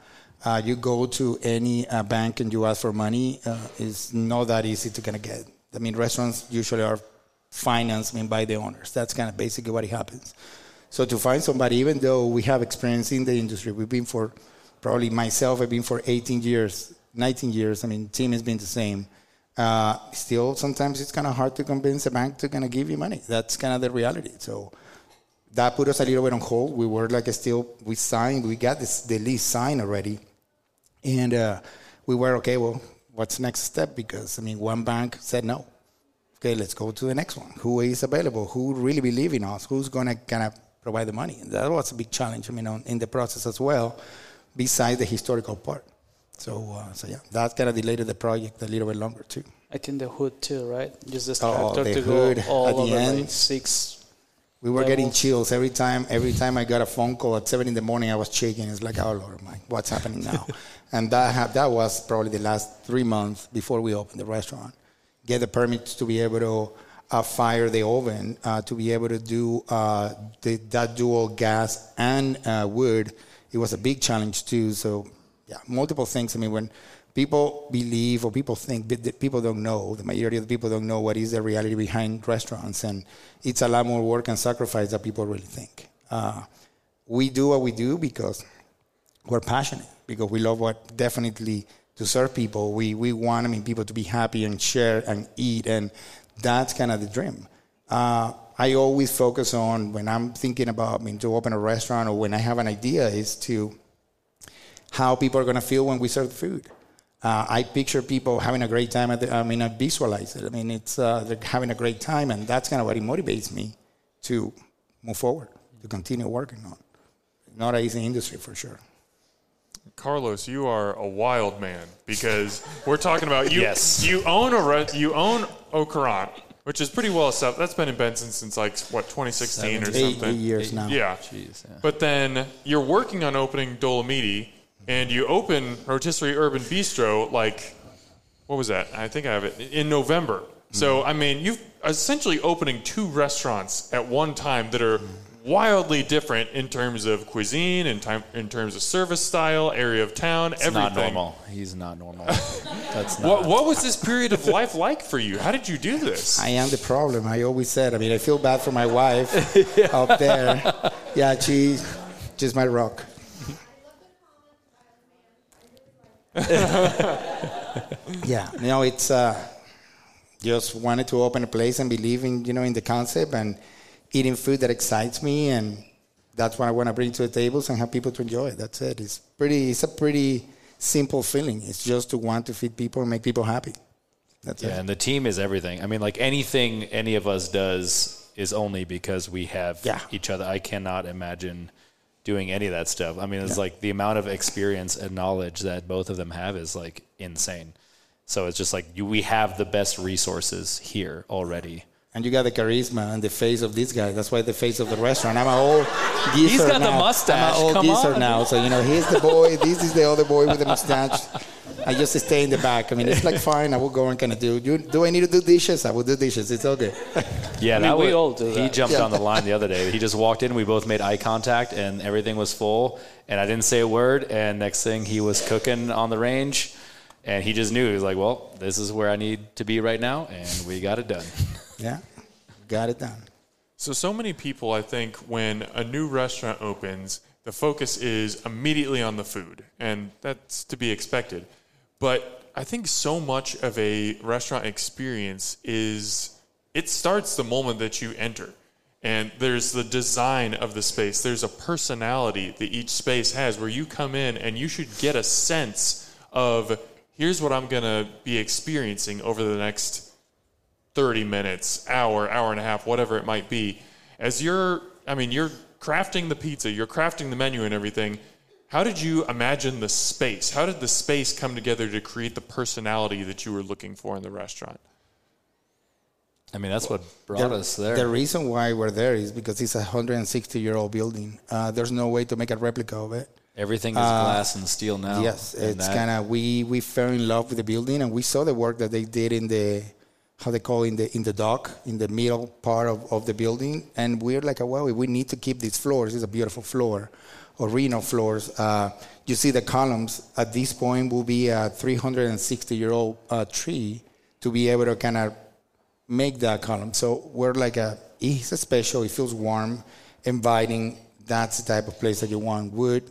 uh, you go to any uh, bank and you ask for money, uh, it's not that easy to kind of get. I mean, restaurants usually are financed I mean, by the owners. That's kind of basically what happens. So to find somebody, even though we have experience in the industry, we've been for probably myself, I've been for 18 years, 19 years. I mean, team has been the same. Uh, still, sometimes it's kind of hard to convince a bank to kind of give you money. That's kind of the reality. So that put us a little bit on hold. We were like still we signed, we got this the lease signed already, and uh, we were okay. Well, what's next step? Because I mean, one bank said no. Okay, let's go to the next one. Who is available? Who really believe in us? Who's gonna kind of provide the money? And that was a big challenge. I mean, on, in the process as well, besides the historical part. So, uh, so yeah, that kind of delayed the project a little bit longer too. I think the hood too, right? Just the Oh, tractor the to hood go all at the end. like six. We were getting chills every time. Every time I got a phone call at seven in the morning, I was shaking. It's like, oh Lord, my, what's happening now? and that ha- that was probably the last three months before we opened the restaurant. Get the permits to be able to uh, fire the oven, uh, to be able to do uh, the, that dual gas and uh, wood. It was a big challenge too. So yeah, multiple things. I mean, when people believe or people think that that people don't know, the majority of the people don't know what is the reality behind restaurants, and it's a lot more work and sacrifice than people really think. Uh, we do what we do because we're passionate, because we love what definitely to serve people. We we want I mean people to be happy and share and eat, and that's kind of the dream. Uh, I always focus on when I'm thinking about I mean to open a restaurant or when I have an idea is to how people are going to feel when we serve food. Uh, I picture people having a great time. The, I mean, I visualize it. I mean, it's uh, they're having a great time, and that's kind of what it motivates me to move forward, to continue working on. Not an easy industry for sure. Carlos, you are a wild man because we're talking about you. Yes. You own a re- you own Au Courant, which is pretty well established. That's been in Benson since like what 2016 or Eight, something. eight years now. Yeah. Jeez, yeah. But then you're working on opening Dolomiti, and you open Rotisserie Urban Bistro like, what was that? I think I have it in November. So mm-hmm. I mean, you've essentially opening two restaurants at one time that are wildly different in terms of cuisine, in time, in terms of service style, area of town, It's everything. not normal. He's not normal. That's not. What, what was this period of life like for you? How did you do this? I am the problem. I always said. I mean, I feel bad for my wife up there. Yeah, she's just my rock. yeah, you know, it's uh, just wanted to open a place and believe in you know in the concept and eating food that excites me, and that's what I want to bring to the tables and have people to enjoy. it. That's it. It's pretty. It's a pretty simple feeling. It's just to want to feed people and make people happy. That's Yeah, it. and the team is everything. I mean, like anything any of us does is only because we have Yeah. each other. I cannot imagine doing any of that stuff. I mean, it's like the amount of experience and knowledge that both of them have is like insane. So it's just like you, we have the best resources here already. And you got the charisma and the face of this guy. That's why the face of the restaurant. I'm an old geezer He's got the now. mustache. I'm an old Come geezer on. now. So, you know, he's the boy. This is the other boy with the mustache. I just stay in the back. I mean, it's like fine. I will go and kind of do. You, do I need to do dishes? I will do dishes. It's okay. Yeah, mean, that we was, all do He that. jumped on the line the other day. He just walked in. We both made eye contact, and everything was full. And I didn't say a word. And next thing, he was cooking on the range, and he just knew. He was like, "Well, this is where I need to be right now," and we got it done. Yeah, got it done. So, so many people, I think, when a new restaurant opens, the focus is immediately on the food, and that's to be expected. But I think so much of a restaurant experience is it starts the moment that you enter. And there's the design of the space. There's a personality that each space has where you come in and you should get a sense of here's what I'm going to be experiencing over the next 30 minutes, hour, hour and a half, whatever it might be. As you're, I mean, you're crafting the pizza, you're crafting the menu and everything. How did you imagine the space? How did the space come together to create the personality that you were looking for in the restaurant? I mean, that's what brought us there. The reason why we're there is because it's a 160 year old building. Uh, there's no way to make a replica of it. Everything is glass and steel now. Yes, and it's kind of we we fell in love with the building and we saw the work that they did in the how they call it, in the in the dock in the middle part of, of the building and we're like well we need to keep these floors. It's a beautiful floor, or Reno floors. Uh, you see the columns at this point will be a 360 year old uh, tree to be able to kind of make that column. So we're like a it's a special. It feels warm, inviting. That's the type of place that you want. Wood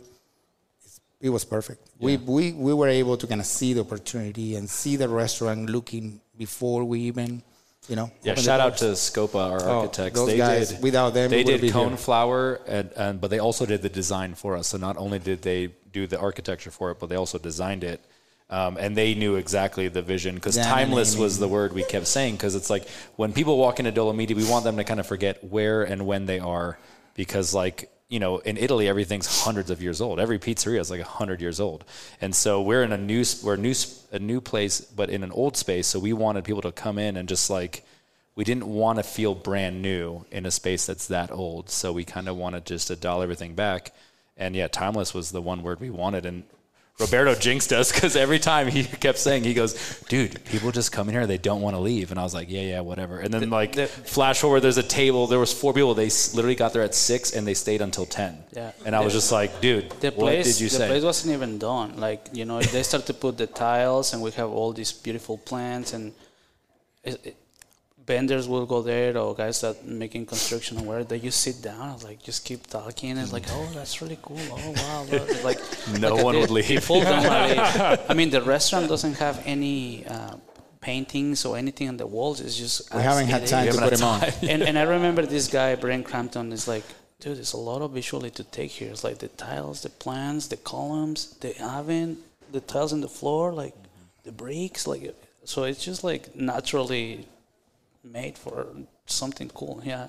it was perfect. We, we we were able to kind of see the opportunity and see the restaurant looking before we even, you know. Yeah, shout out to Scopa, our Oh, architects. those they guys, did without them, they did here. Coneflower, and, and but they also did the design for us. So not only did they do the architecture for it, but they also designed it. Um, and they knew exactly the vision because Yeah, timeless I mean- was the word we kept saying. Because it's like when people walk into Dolomiti, we want them to kind of forget where and when they are, because like you know, in Italy, everything's hundreds of years old. Every pizzeria is like a hundred years old, and so we're in a new we're a new a new place, but in an old space. So we wanted people to come in and just like we didn't want to feel brand new in a space that's that old. So we kind of wanted just to dial everything back. And yeah, timeless was the one word we wanted. And Roberto jinxed us because every time he kept saying, he goes, dude, people just come in here, they don't want to leave. And I was like, yeah, yeah, whatever. And then like the- flash forward, there's a table. There was four people. They literally got there at six and they stayed until 10. Yeah. And I was just like, dude, The what place, did you the say? The place wasn't even done. Like you know, they start to put the tiles, and we have all these beautiful plants, and it, it, vendors will go there, or guys that making construction and where they just sit down. I like, just keep talking. It's like, oh, that's really cool. Oh wow. It's like No like, one the- would leave. People don't wanna leave. I mean, the restaurant doesn't have any. Uh, paintings or anything on the walls it's just We haven't had is time to put had them on. and, and I remember this guy, Brent Crampton, is like, dude, there's a lot of visually to take here. It's like the tiles, the plants, the columns, the oven, the tiles on the floor, like the bricks, like so. It's just like naturally made for something cool. Yeah,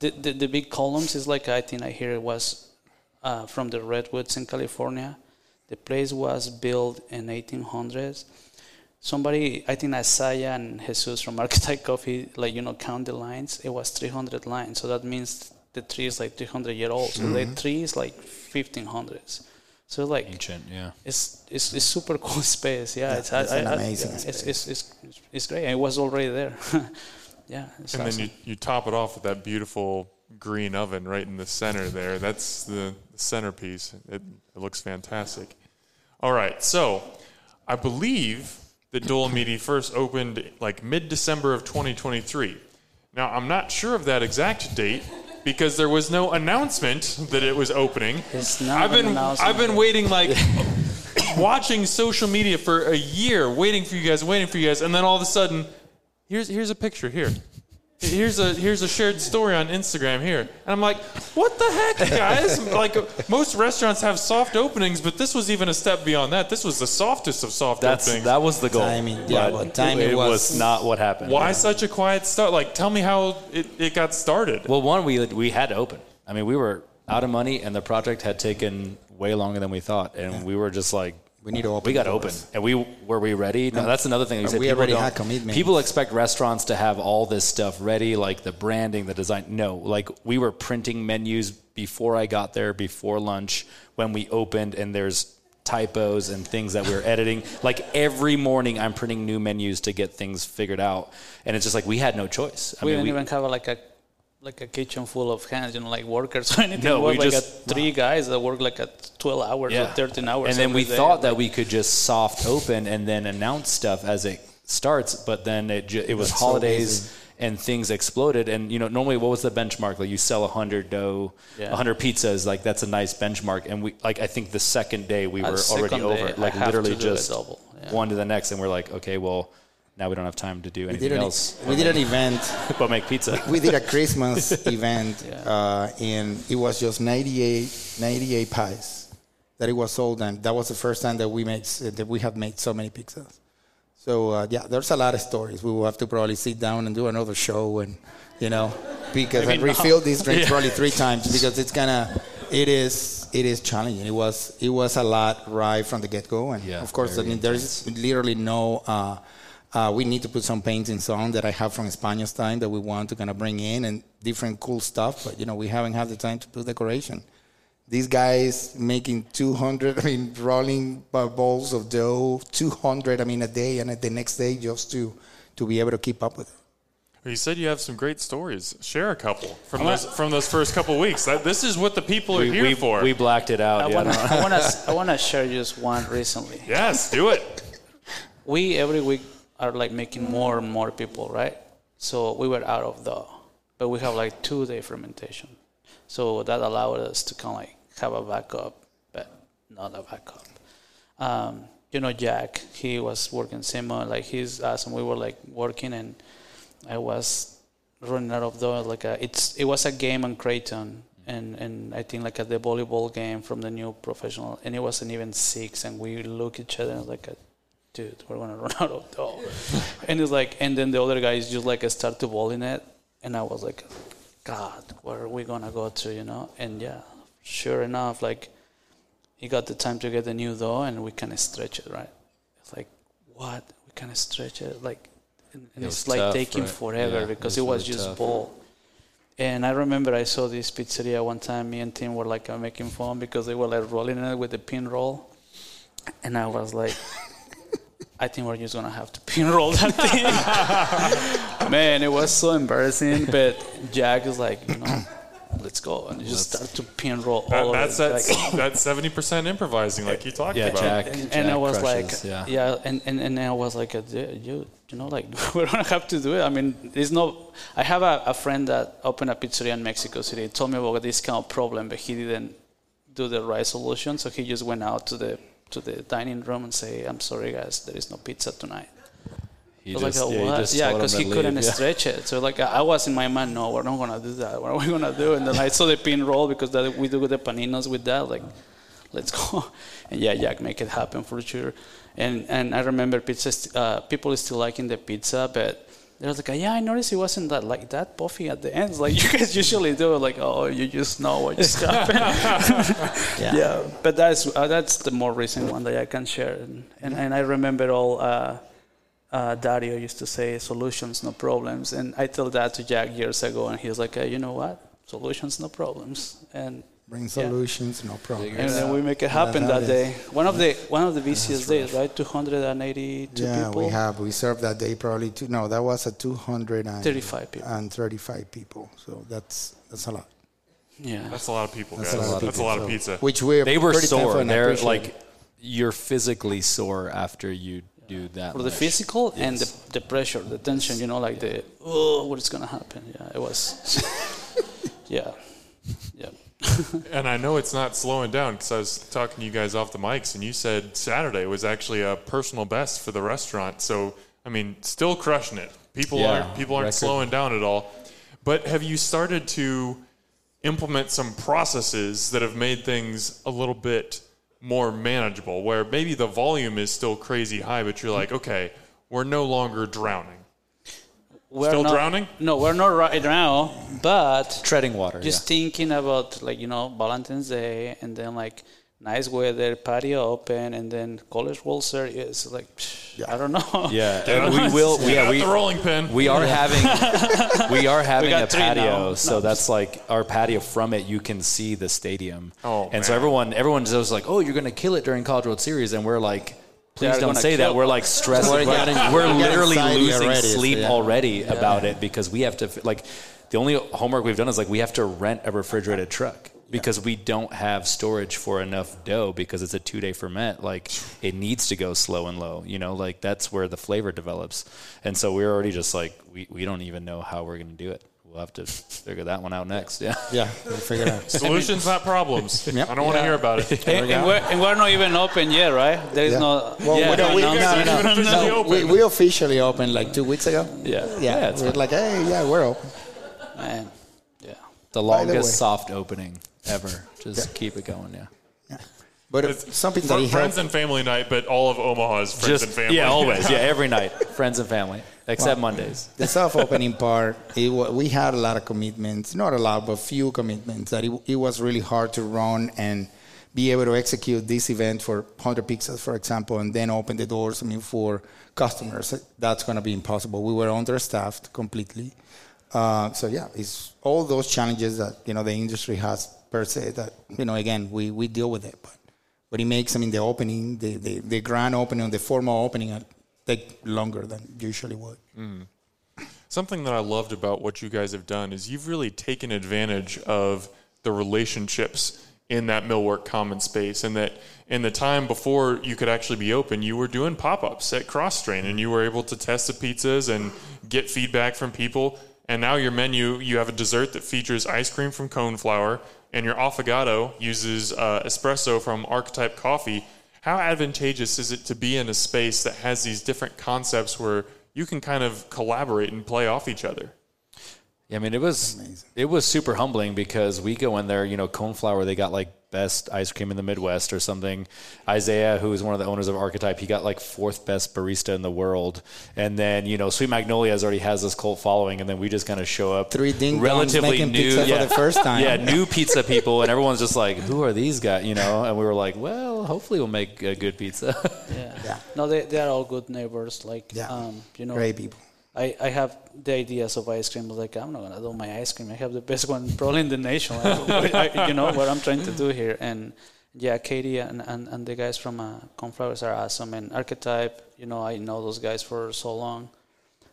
the the, the big columns is like I think I hear it was uh, from the redwoods in California. The place was built in 1800s somebody i think Isaiah and jesus from Archetype Coffee like you know count the lines. It was 300 lines. So that means the tree is like 300 year old. So the tree is like 1500s so like Ancient, yeah. it's it's, it's super cool space yeah, it's, it's I, an I, amazing it's, space. it's, it's, it's, it's great. It was already there yeah And awesome. then you, you top it off with that beautiful green oven right in the center there. That's the, centerpiece. It, it looks fantastic. All right, so I believe that Dolomiti first opened like mid December of 2023. Now, I'm not sure of that exact date because there was no announcement that it was opening. It's not I've been. I've been waiting like watching social media for a year, waiting for you guys, waiting for you guys, and then all of a sudden, here's here's a picture here. Here's a here's a shared story on Instagram here, and I'm like, what the heck, guys? like most restaurants have soft openings, but this was even a step beyond that. This was the softest of soft That's openings. that was the goal. Timing, yeah, but but timing it was- was not what happened. Why such a quiet start? Like, tell me how it, it got started. Well, one we we had to open. I mean, we were out of money, and the project had taken way longer than we thought, and we were just like. We need to open We got the open, doors. and we were we ready. No, that's another thing. You uh, said we people already don't- had commitments. People expect restaurants to have all this stuff ready, like the branding, the design. No, like we were printing menus before I got there, before lunch, when we opened, and there's typos and things that we are editing. Like every morning, I'm printing new menus to get things figured out, and it's just like we had no choice. I we mean, didn't even have like a like a kitchen full of hands, you know, like workers or anything. No, we we like just- a, three guys that work like at 12 hours or 13 hours. And then we day. thought that we could just soft open and then announce stuff as it starts, but then it ju- it was That's so holidays busy. and things exploded. And you know, normally what was the benchmark? Like you sell hundred dough, Yeah. hundred pizzas, like that's a nice benchmark. And we like I think the second day we Uh, were already day, over, like literally to do a just yeah. one to the next, and we're like, okay, well. Now we don't have time to do anything an, else we did an event. but make pizza. We did a Christmas event, uh, and it was just 98, 98 pies that it was sold, and that was the first time that we made that we have made so many pizzas. So uh, yeah, there's a lot of stories. We will have to probably sit down and do another show, and you know, because I not. refilled these drinks probably three times because it's gonna, it is, it is challenging. It was, it was a lot right from the get go, and Yeah, of course, I mean, there's literally no. Uh, uh, we need to put some paintings on that I have from Spanish time that we want to kind of bring in and different cool stuff. But you know, we haven't had the time to do decoration. These guys making 200, I mean, rolling balls of dough, 200, I mean, a day, and the next day just to to be able to keep up with it. You said you have some great stories. Share a couple from those from those first couple weeks. That, this is what the people are we, here we, for. we blacked it out. I yeah, want to I want to I want to share just one recently. yes, do it. we every week are like making more and more people, right? So we were out of the, but we have like two day fermentation. So that allowed us to kind of like have a backup, but not a backup. Um, you know, Jack, he was working similar, like he's awesome. We were like working, and I was running out of dough. Like a, it's it was a game on Creighton, and and I think like at the volleyball game from the new professional, and it wasn't even six, and we look each other and like, a, dude, we're gonna run out of dough, and it's like, and then the other guys just like start to ball in it, and I was like, God, where are we gonna go to, you know? And yeah, sure enough, like he got the time to get the new dough, and we kind of stretch it, right? It's like, what? We kind of stretch it, like, and, and It it's like tough, taking right? forever Yeah, because it it was was really just tough. ball. And I remember I saw this pizzeria one time. Me and Tim were like making fun because they were like rolling it with the pin roll, and I was like, I think we're just gonna have to pin roll that thing. Man, it was so embarrassing. But Jack is like, you know, let's go, and he just start to pin roll That, all that's of it. that's like- that's seventy percent improvising, like you talked Yeah, about. Jack. and, Jack and I was crushes, like, yeah. yeah, and, and, and I was like, uh, you, you know, like we don't have to do it. I mean, there's no. I have a, a friend that opened a pizzeria in Mexico City. He told me about this kind of problem, but he didn't do the right solution. So he just went out to the to the dining room and say, "I'm sorry, guys, there is no pizza tonight." He just- like, yeah, oh, what? Yeah, because to he couldn't yeah. stretch it. So like I was in my mind, no, we're not gonna do that. What are we gonna do? And then I saw the pin roll because that we do the paninos with that. Like, let's go. And yeah, Jack, make it happen for sure. And and I remember pizza. st- Uh, people is still liking the pizza, but. They're like, yeah, I noticed it wasn't that like that puffy at the end. It's like you guys usually do. Like, oh, you just know what just happened. yeah. Yeah. But that's uh, that's the more recent one that I can share. And and, and I remember all. Uh, uh, Dario used to say solutions, no problems. And I told that to Jack years ago, and he was like, uh, you know what? Solutions, no problems. And Bring solutions, no problem. and then we make it happen That's how that day. One of the one of the busiest days, right? 282 yeah, people, we have. We served that day probably two. No, that was a 235 35 people. 35 people. So that's that's a lot. Yeah, That's a lot of people, That's guys. a lot of That's a people. lot of So- pizza. Which we're They were sore. and They're appreciate like you're physically sore after you do that. for the much. physical and the, the pressure, the tension. You know, like the oh, what is gonna happen? Yeah, it was. yeah, yeah. and I know it's not slowing down because I was talking to you guys off the mics, and you said Saturday was actually a personal best for the restaurant. So I mean, still crushing it. People Yeah, aren't people aren't record. slowing down at all. But have you started to implement some processes that have made things a little bit more manageable? Where maybe the volume is still crazy high, but you're like, okay, we're no longer drowning. We're Still not- drowning? No, we're not right now, but Treading water. just thinking about like you know Valentine's Day and then like nice weather, patio open, and then College World Series. Like psh, I don't know. yeah. yeah. And we will. Get Yeah, we the rolling pin. We are having we are having got a patio, now. so No. that's like our patio. From it, you can see the stadium. Oh, and so man. everyone everyone's just like, "Oh, you're gonna kill it during College World Series," and we're like. Please don't say that. We're like stressed. We're We're, getting- we're we're literally losing already, so sleep yeah. already about it because we have to like the only homework we've done is like we have to rent a refrigerated truck because we don't have storage for enough dough because it's a two day ferment. Like it needs to go slow and low. You know, like that's where the flavor develops. And so we're already just like we, we don't even know how we're gonna do it. We'll have to figure that one out next. Yeah. Yeah, we'll figure it out. Solutions, not problems. Yep. I don't want to hear about it. And, and, we're, and we're not even open yet, right? There is Yeah. no. Well, yeah, we don't- no we- no, no, officially we, we officially opened like two weeks ago. Yeah. Yeah, Yeah, we're like, hey, yeah, we're open. Man, yeah. The the longest way. soft opening ever. Just keep it going, yeah. But It's something that he friends helped. and family night, but all of Omaha's friends Just and family. yeah, always. Yeah, every night. Friends and family. Except Mondays. The self-opening part, it, we had a lot of commitments, not a lot, but few commitments. That it, it was really hard to run and be able to execute this event for 100 pixels, for example, and then open the doors. I mean, for customers, that's going to be impossible. We were understaffed completely. Uh, so yeah, it's all those challenges that you know the industry has per se. That you know, again, we, we deal with it, but but it makes I mean the opening, the the, the grand opening, the formal opening, uh, take longer than usually would. Something that I loved about what you guys have done is you've really taken advantage of the relationships in that Millwork common space, and that in the time before you could actually be open, you were doing pop ups at Kros Strain, and you were able to test the pizzas and get feedback from people. And now your menu, you have a dessert that features ice cream from Coneflower, and your affogato uses uh, espresso from Archetype Coffee. How advantageous is it to be in a space that has these different concepts where you can kind of collaborate and play off each other? Yeah, I mean, it was it was super humbling because we go in there, you know, Coneflower. They got like best ice cream in the Midwest or something. Isaiah, who is one of the owners of Archetype, he got like fourth best barista in the world. And then you know, Sweet Magnolias already has this cult following, and then we just kind of show up Three ding dongs relatively making new, pizza for yeah, the first time. yeah, new pizza people, and everyone's just like, who are these guys? You know, and we were like, well, hopefully we'll make a good pizza. Yeah. Yeah. No, they, they are all good neighbors. Like, Yeah. um, you know, Great people. I, I have the ideas of ice cream. but, Like, I'm not gonna do my ice cream. I have the best one probably in the nation. I, I- you know what I'm trying to do here. And yeah, Katie and, and, and the guys from uh, Coneflowers are awesome. And Archetype, you know, I know those guys for so long.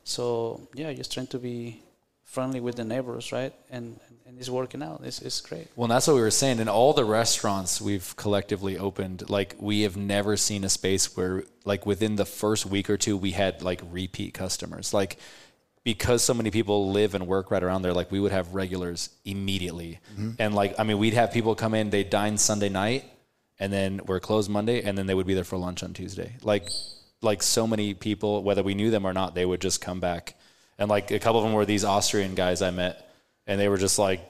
So yeah, just trying to be friendly with the neighbors, right? And and it's working out. It's it's great. Well, and that's what we were saying. In all the restaurants we've collectively opened, like we have never seen a space where, like within the first week or two, we had like repeat customers. Like because so many people live and work right around there, like we would have regulars immediately. Mm-hmm. And like, I mean, we'd have people come in, they dine Sunday night, and then we're closed Monday, and then they would be there for lunch on Tuesday. Like, like so many people, whether we knew them or not, they would just come back. And like a couple of them were these Austrian guys I met, and they were just like,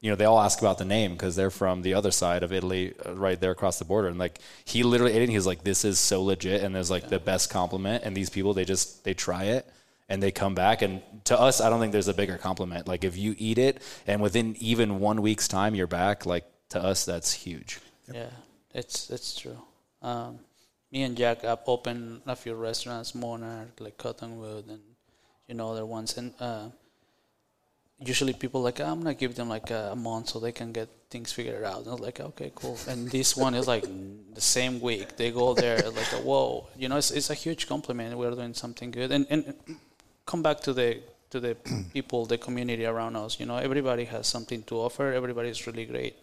you know, they all ask about the name because they're from the other side of Italy, uh, right there across the border. And like, he literally ate it. And he was like, "This is so legit," and there's like the best compliment. And these people, they just they try it and they come back. And to us, I don't think there's a bigger compliment. Like if you eat it and within even one week's time you're back, like to us, that's huge. Yeah, it's it's true. Um, me and Jack have opened a few restaurants, Monarch, like Cottonwood, and you know other ones. And uh, usually people like I'm gonna give them like a, month so they can get things figured out. And I was like, okay, cool. And this one is like the same week they go there like whoa, you know, it's it's a huge compliment. We're doing something good. And and come back to the to the people, the community around us. You know, everybody has something to offer. Everybody's really great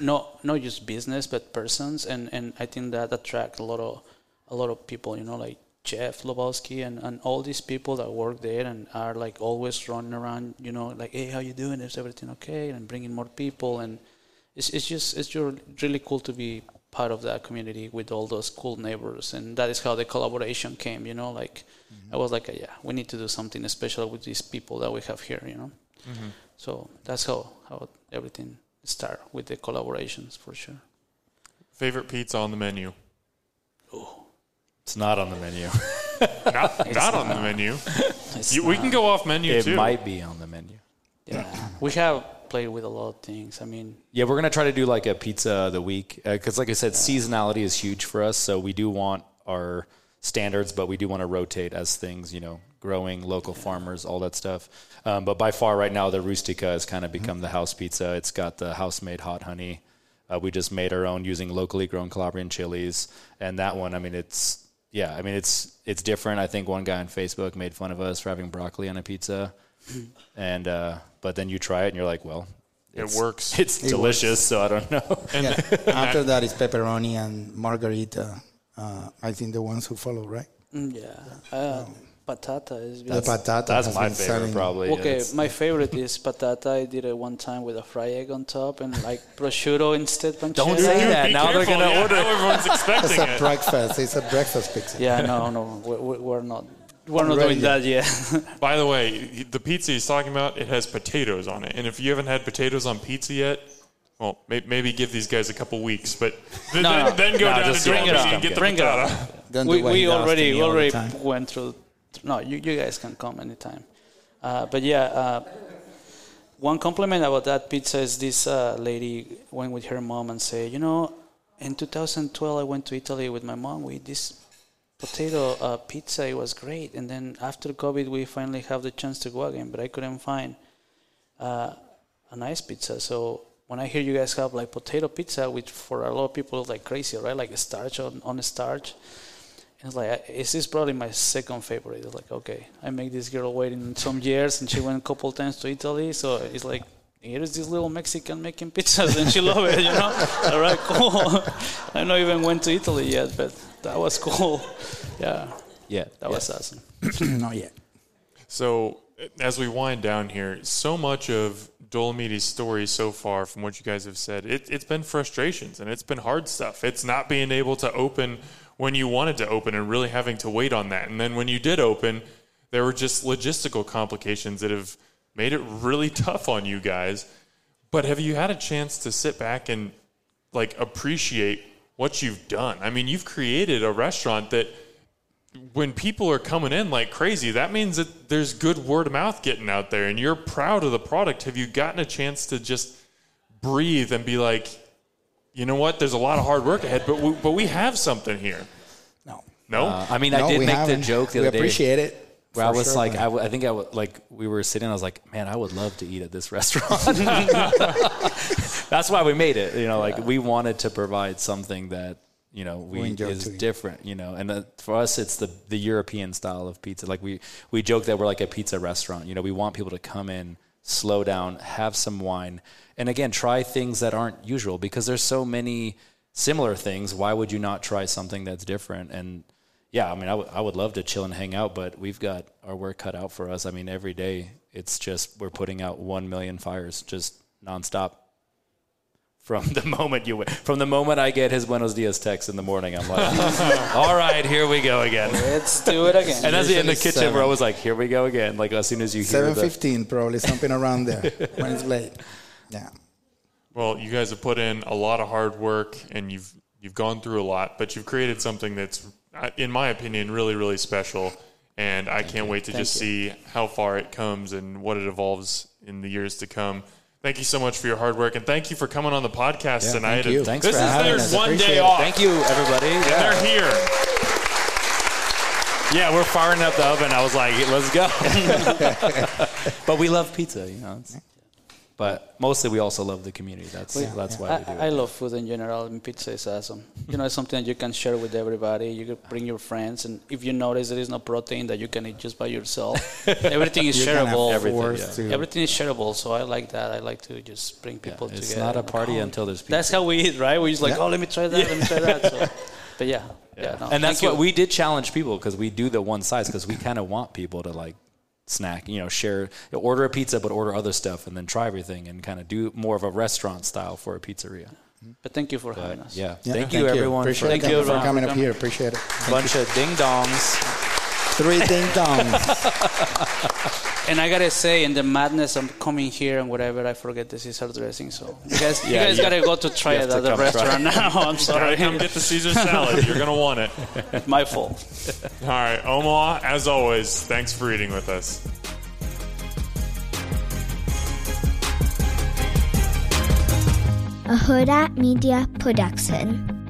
No, not just business but persons and and I think that attracts a lot of a lot of people you know like Jeff Lobowski and, and all these people that work there and are like always running around, you know, like, hey, how you doing? Is everything okay? And bringing more people and it's it's just it's just really cool to be part of that community with all those cool neighbors and that is how the collaboration came. You know, like mm-hmm. I was like, yeah, we need to do something special with these people that we have here. You know, mm-hmm. so that's how how everything started with the collaborations for sure. Favorite pizza on the menu? It's not on the menu. Not, not on the menu. You, we can go off menu it too. might be on the menu. Yeah, we have played with a lot of things. I mean, Yeah, we're gonna try to do like a pizza of the week because, like I said, seasonality is huge for us. So we do want our standards, but we do want to rotate as things, you know, growing local farmers, all that stuff. Um, but by far, right now, the Rustica has kind of become the house pizza. It's got the house-made hot honey. Uh, we just made our own using locally grown Calabrian chilies, and that one, I mean, it's yeah, I mean, it's it's different. I think one guy on Facebook made fun of us for having broccoli on a pizza, and uh, but then you try it and you're like, well, It works. It's delicious, so I don't know. And Yeah. After that is pepperoni and margarita. Uh, I think the ones who follow, right? mm, yeah, uh, patata is. The patata. That's has my been favorite, selling- probably. Okay, It's- my favorite is patata. I did it one time with a fried egg on top and like prosciutto instead pancetta. Don't say Dude, that. be Now they're gonna Yeah, order. Now everyone's It's a it. breakfast. It's a breakfast pizza. Yeah, no, no, we, we, we're not. We're not Ready doing yet. that yet. By the way, the pizza he's talking about, it has potatoes on it. And if you haven't had potatoes on pizza yet, well, may- maybe give these guys a couple weeks, but th- No, then, no. then go No, down just to bring it Dolby up. and get the Bring it up. patata. We do what he we does already me all the already went through. No, you, you guys can come anytime. Uh, but yeah, uh, one compliment about that pizza is this uh, lady went with her mom and say, you know, in 2012 I went to Italy with my mom. We this potato uh, pizza. It was great. And then after COVID, we finally have the chance to go again, but I couldn't find uh, a nice pizza. So when I hear you guys have like potato pizza, which for a lot of people is like crazy, right? Like starch on, on starch. And it's like, this is probably my second favorite. It's like, okay, I make this girl wait in some years, and she went a couple times to Italy. So it's like, here's this little Mexican making pizzas, and she love it, you know? All right, cool. I not even went to Italy yet, but that was cool. Yeah, Yeah, that was awesome. Not yet. So, as we wind down here, so much of Dolomiti's story so far, from what you guys have said, it, it's been frustrations and it's been hard stuff. It's not being able to open when you wanted to open and really having to wait on that. And then when you did open, there were just logistical complications that have made it really tough on you guys. But have you had a chance to sit back and like appreciate what you've done? I mean, you've created a restaurant that when people are coming in like crazy, that means that there's good word of mouth getting out there and you're proud of the product. Have you gotten a chance to just breathe and be like, you know what, there's a lot of hard work ahead, but we, but we have something here? No. No? Uh, I mean, I did make the haven't. joke the we other day. appreciate it. Where I was sure, like, but- I, w- I think I would like we were sitting. I was like, man, I would love to eat at this restaurant. That's why we made it. You know, like we wanted to provide something that you know we, We is to different. You know, and uh, for us, it's the the European style of pizza. Like we we joke that we're like a pizza restaurant. You know, we want people to come in, slow down, have some wine, and again, try things that aren't usual because there's so many similar things. Why would you not try something that's different? And yeah, I mean, I would- I would love to chill and hang out, but we've got our work cut out for us. I mean, every day it's just we're putting out one million fires just nonstop. From the moment you from the moment I get his Buenos Dias text in the morning, I'm like, all right, here we go again. Let's do it again. And that's it in the Usually kitchen where I seven. was like, here we go again. Like as soon as you hear Seven the, fifteen, probably something around there when it's late. Yeah. Well, you guys have put in a lot of hard work and you've you've gone through a lot, but you've created something that's, uh, in my opinion, really really special. And I can't wait to Thank just you. see how far it comes and what it evolves in the years to come. Thank you so much for your hard work, and thank you for coming on the podcast Yeah, tonight. thank you. And Thanks this for is having their us. one Appreciate day it. off. Thank you, everybody. And Yeah. they're here. Yeah, we're firing up the oven. I was like, let's go. but we love pizza, you know. It's, but mostly we also love the community. That's that's why we do it. I, I love food in general, and pizza is awesome. You know, it's something that you can share with everybody. You can bring your friends, and if you notice there is no protein that you can eat just by yourself, everything is You can have shareable. Everything, yeah. to- Everything is shareable, so I like that. I like to just bring people it's together. It's not a party until there's pizza. That's how we eat, right? We're just like, Yeah. oh, let me try that, let me try that. So, but yeah, Yeah, no, and that's thank what you. we did challenge people because we do the one size because we kind of want people to like snack, you know, share, order a pizza, but order other stuff and then try everything and kind of do more of a restaurant style for a pizzeria. But thank you for having us. Yeah. Yeah, thank, you, everyone. Appreciate for. Thank you, for everyone, coming up here. Appreciate it. a bunch of ding dongs. Three ding dongs. And I gotta say, in the madness of coming here and whatever, I forget the Caesar dressing. So you guys, you guys you- gotta go to try it at the come try restaurant now. I'm sorry, Come get the Caesar salad. You're going to want it. my fault. All right, Omaha, as always, thanks for eating with us. a Hurrdat Media Production.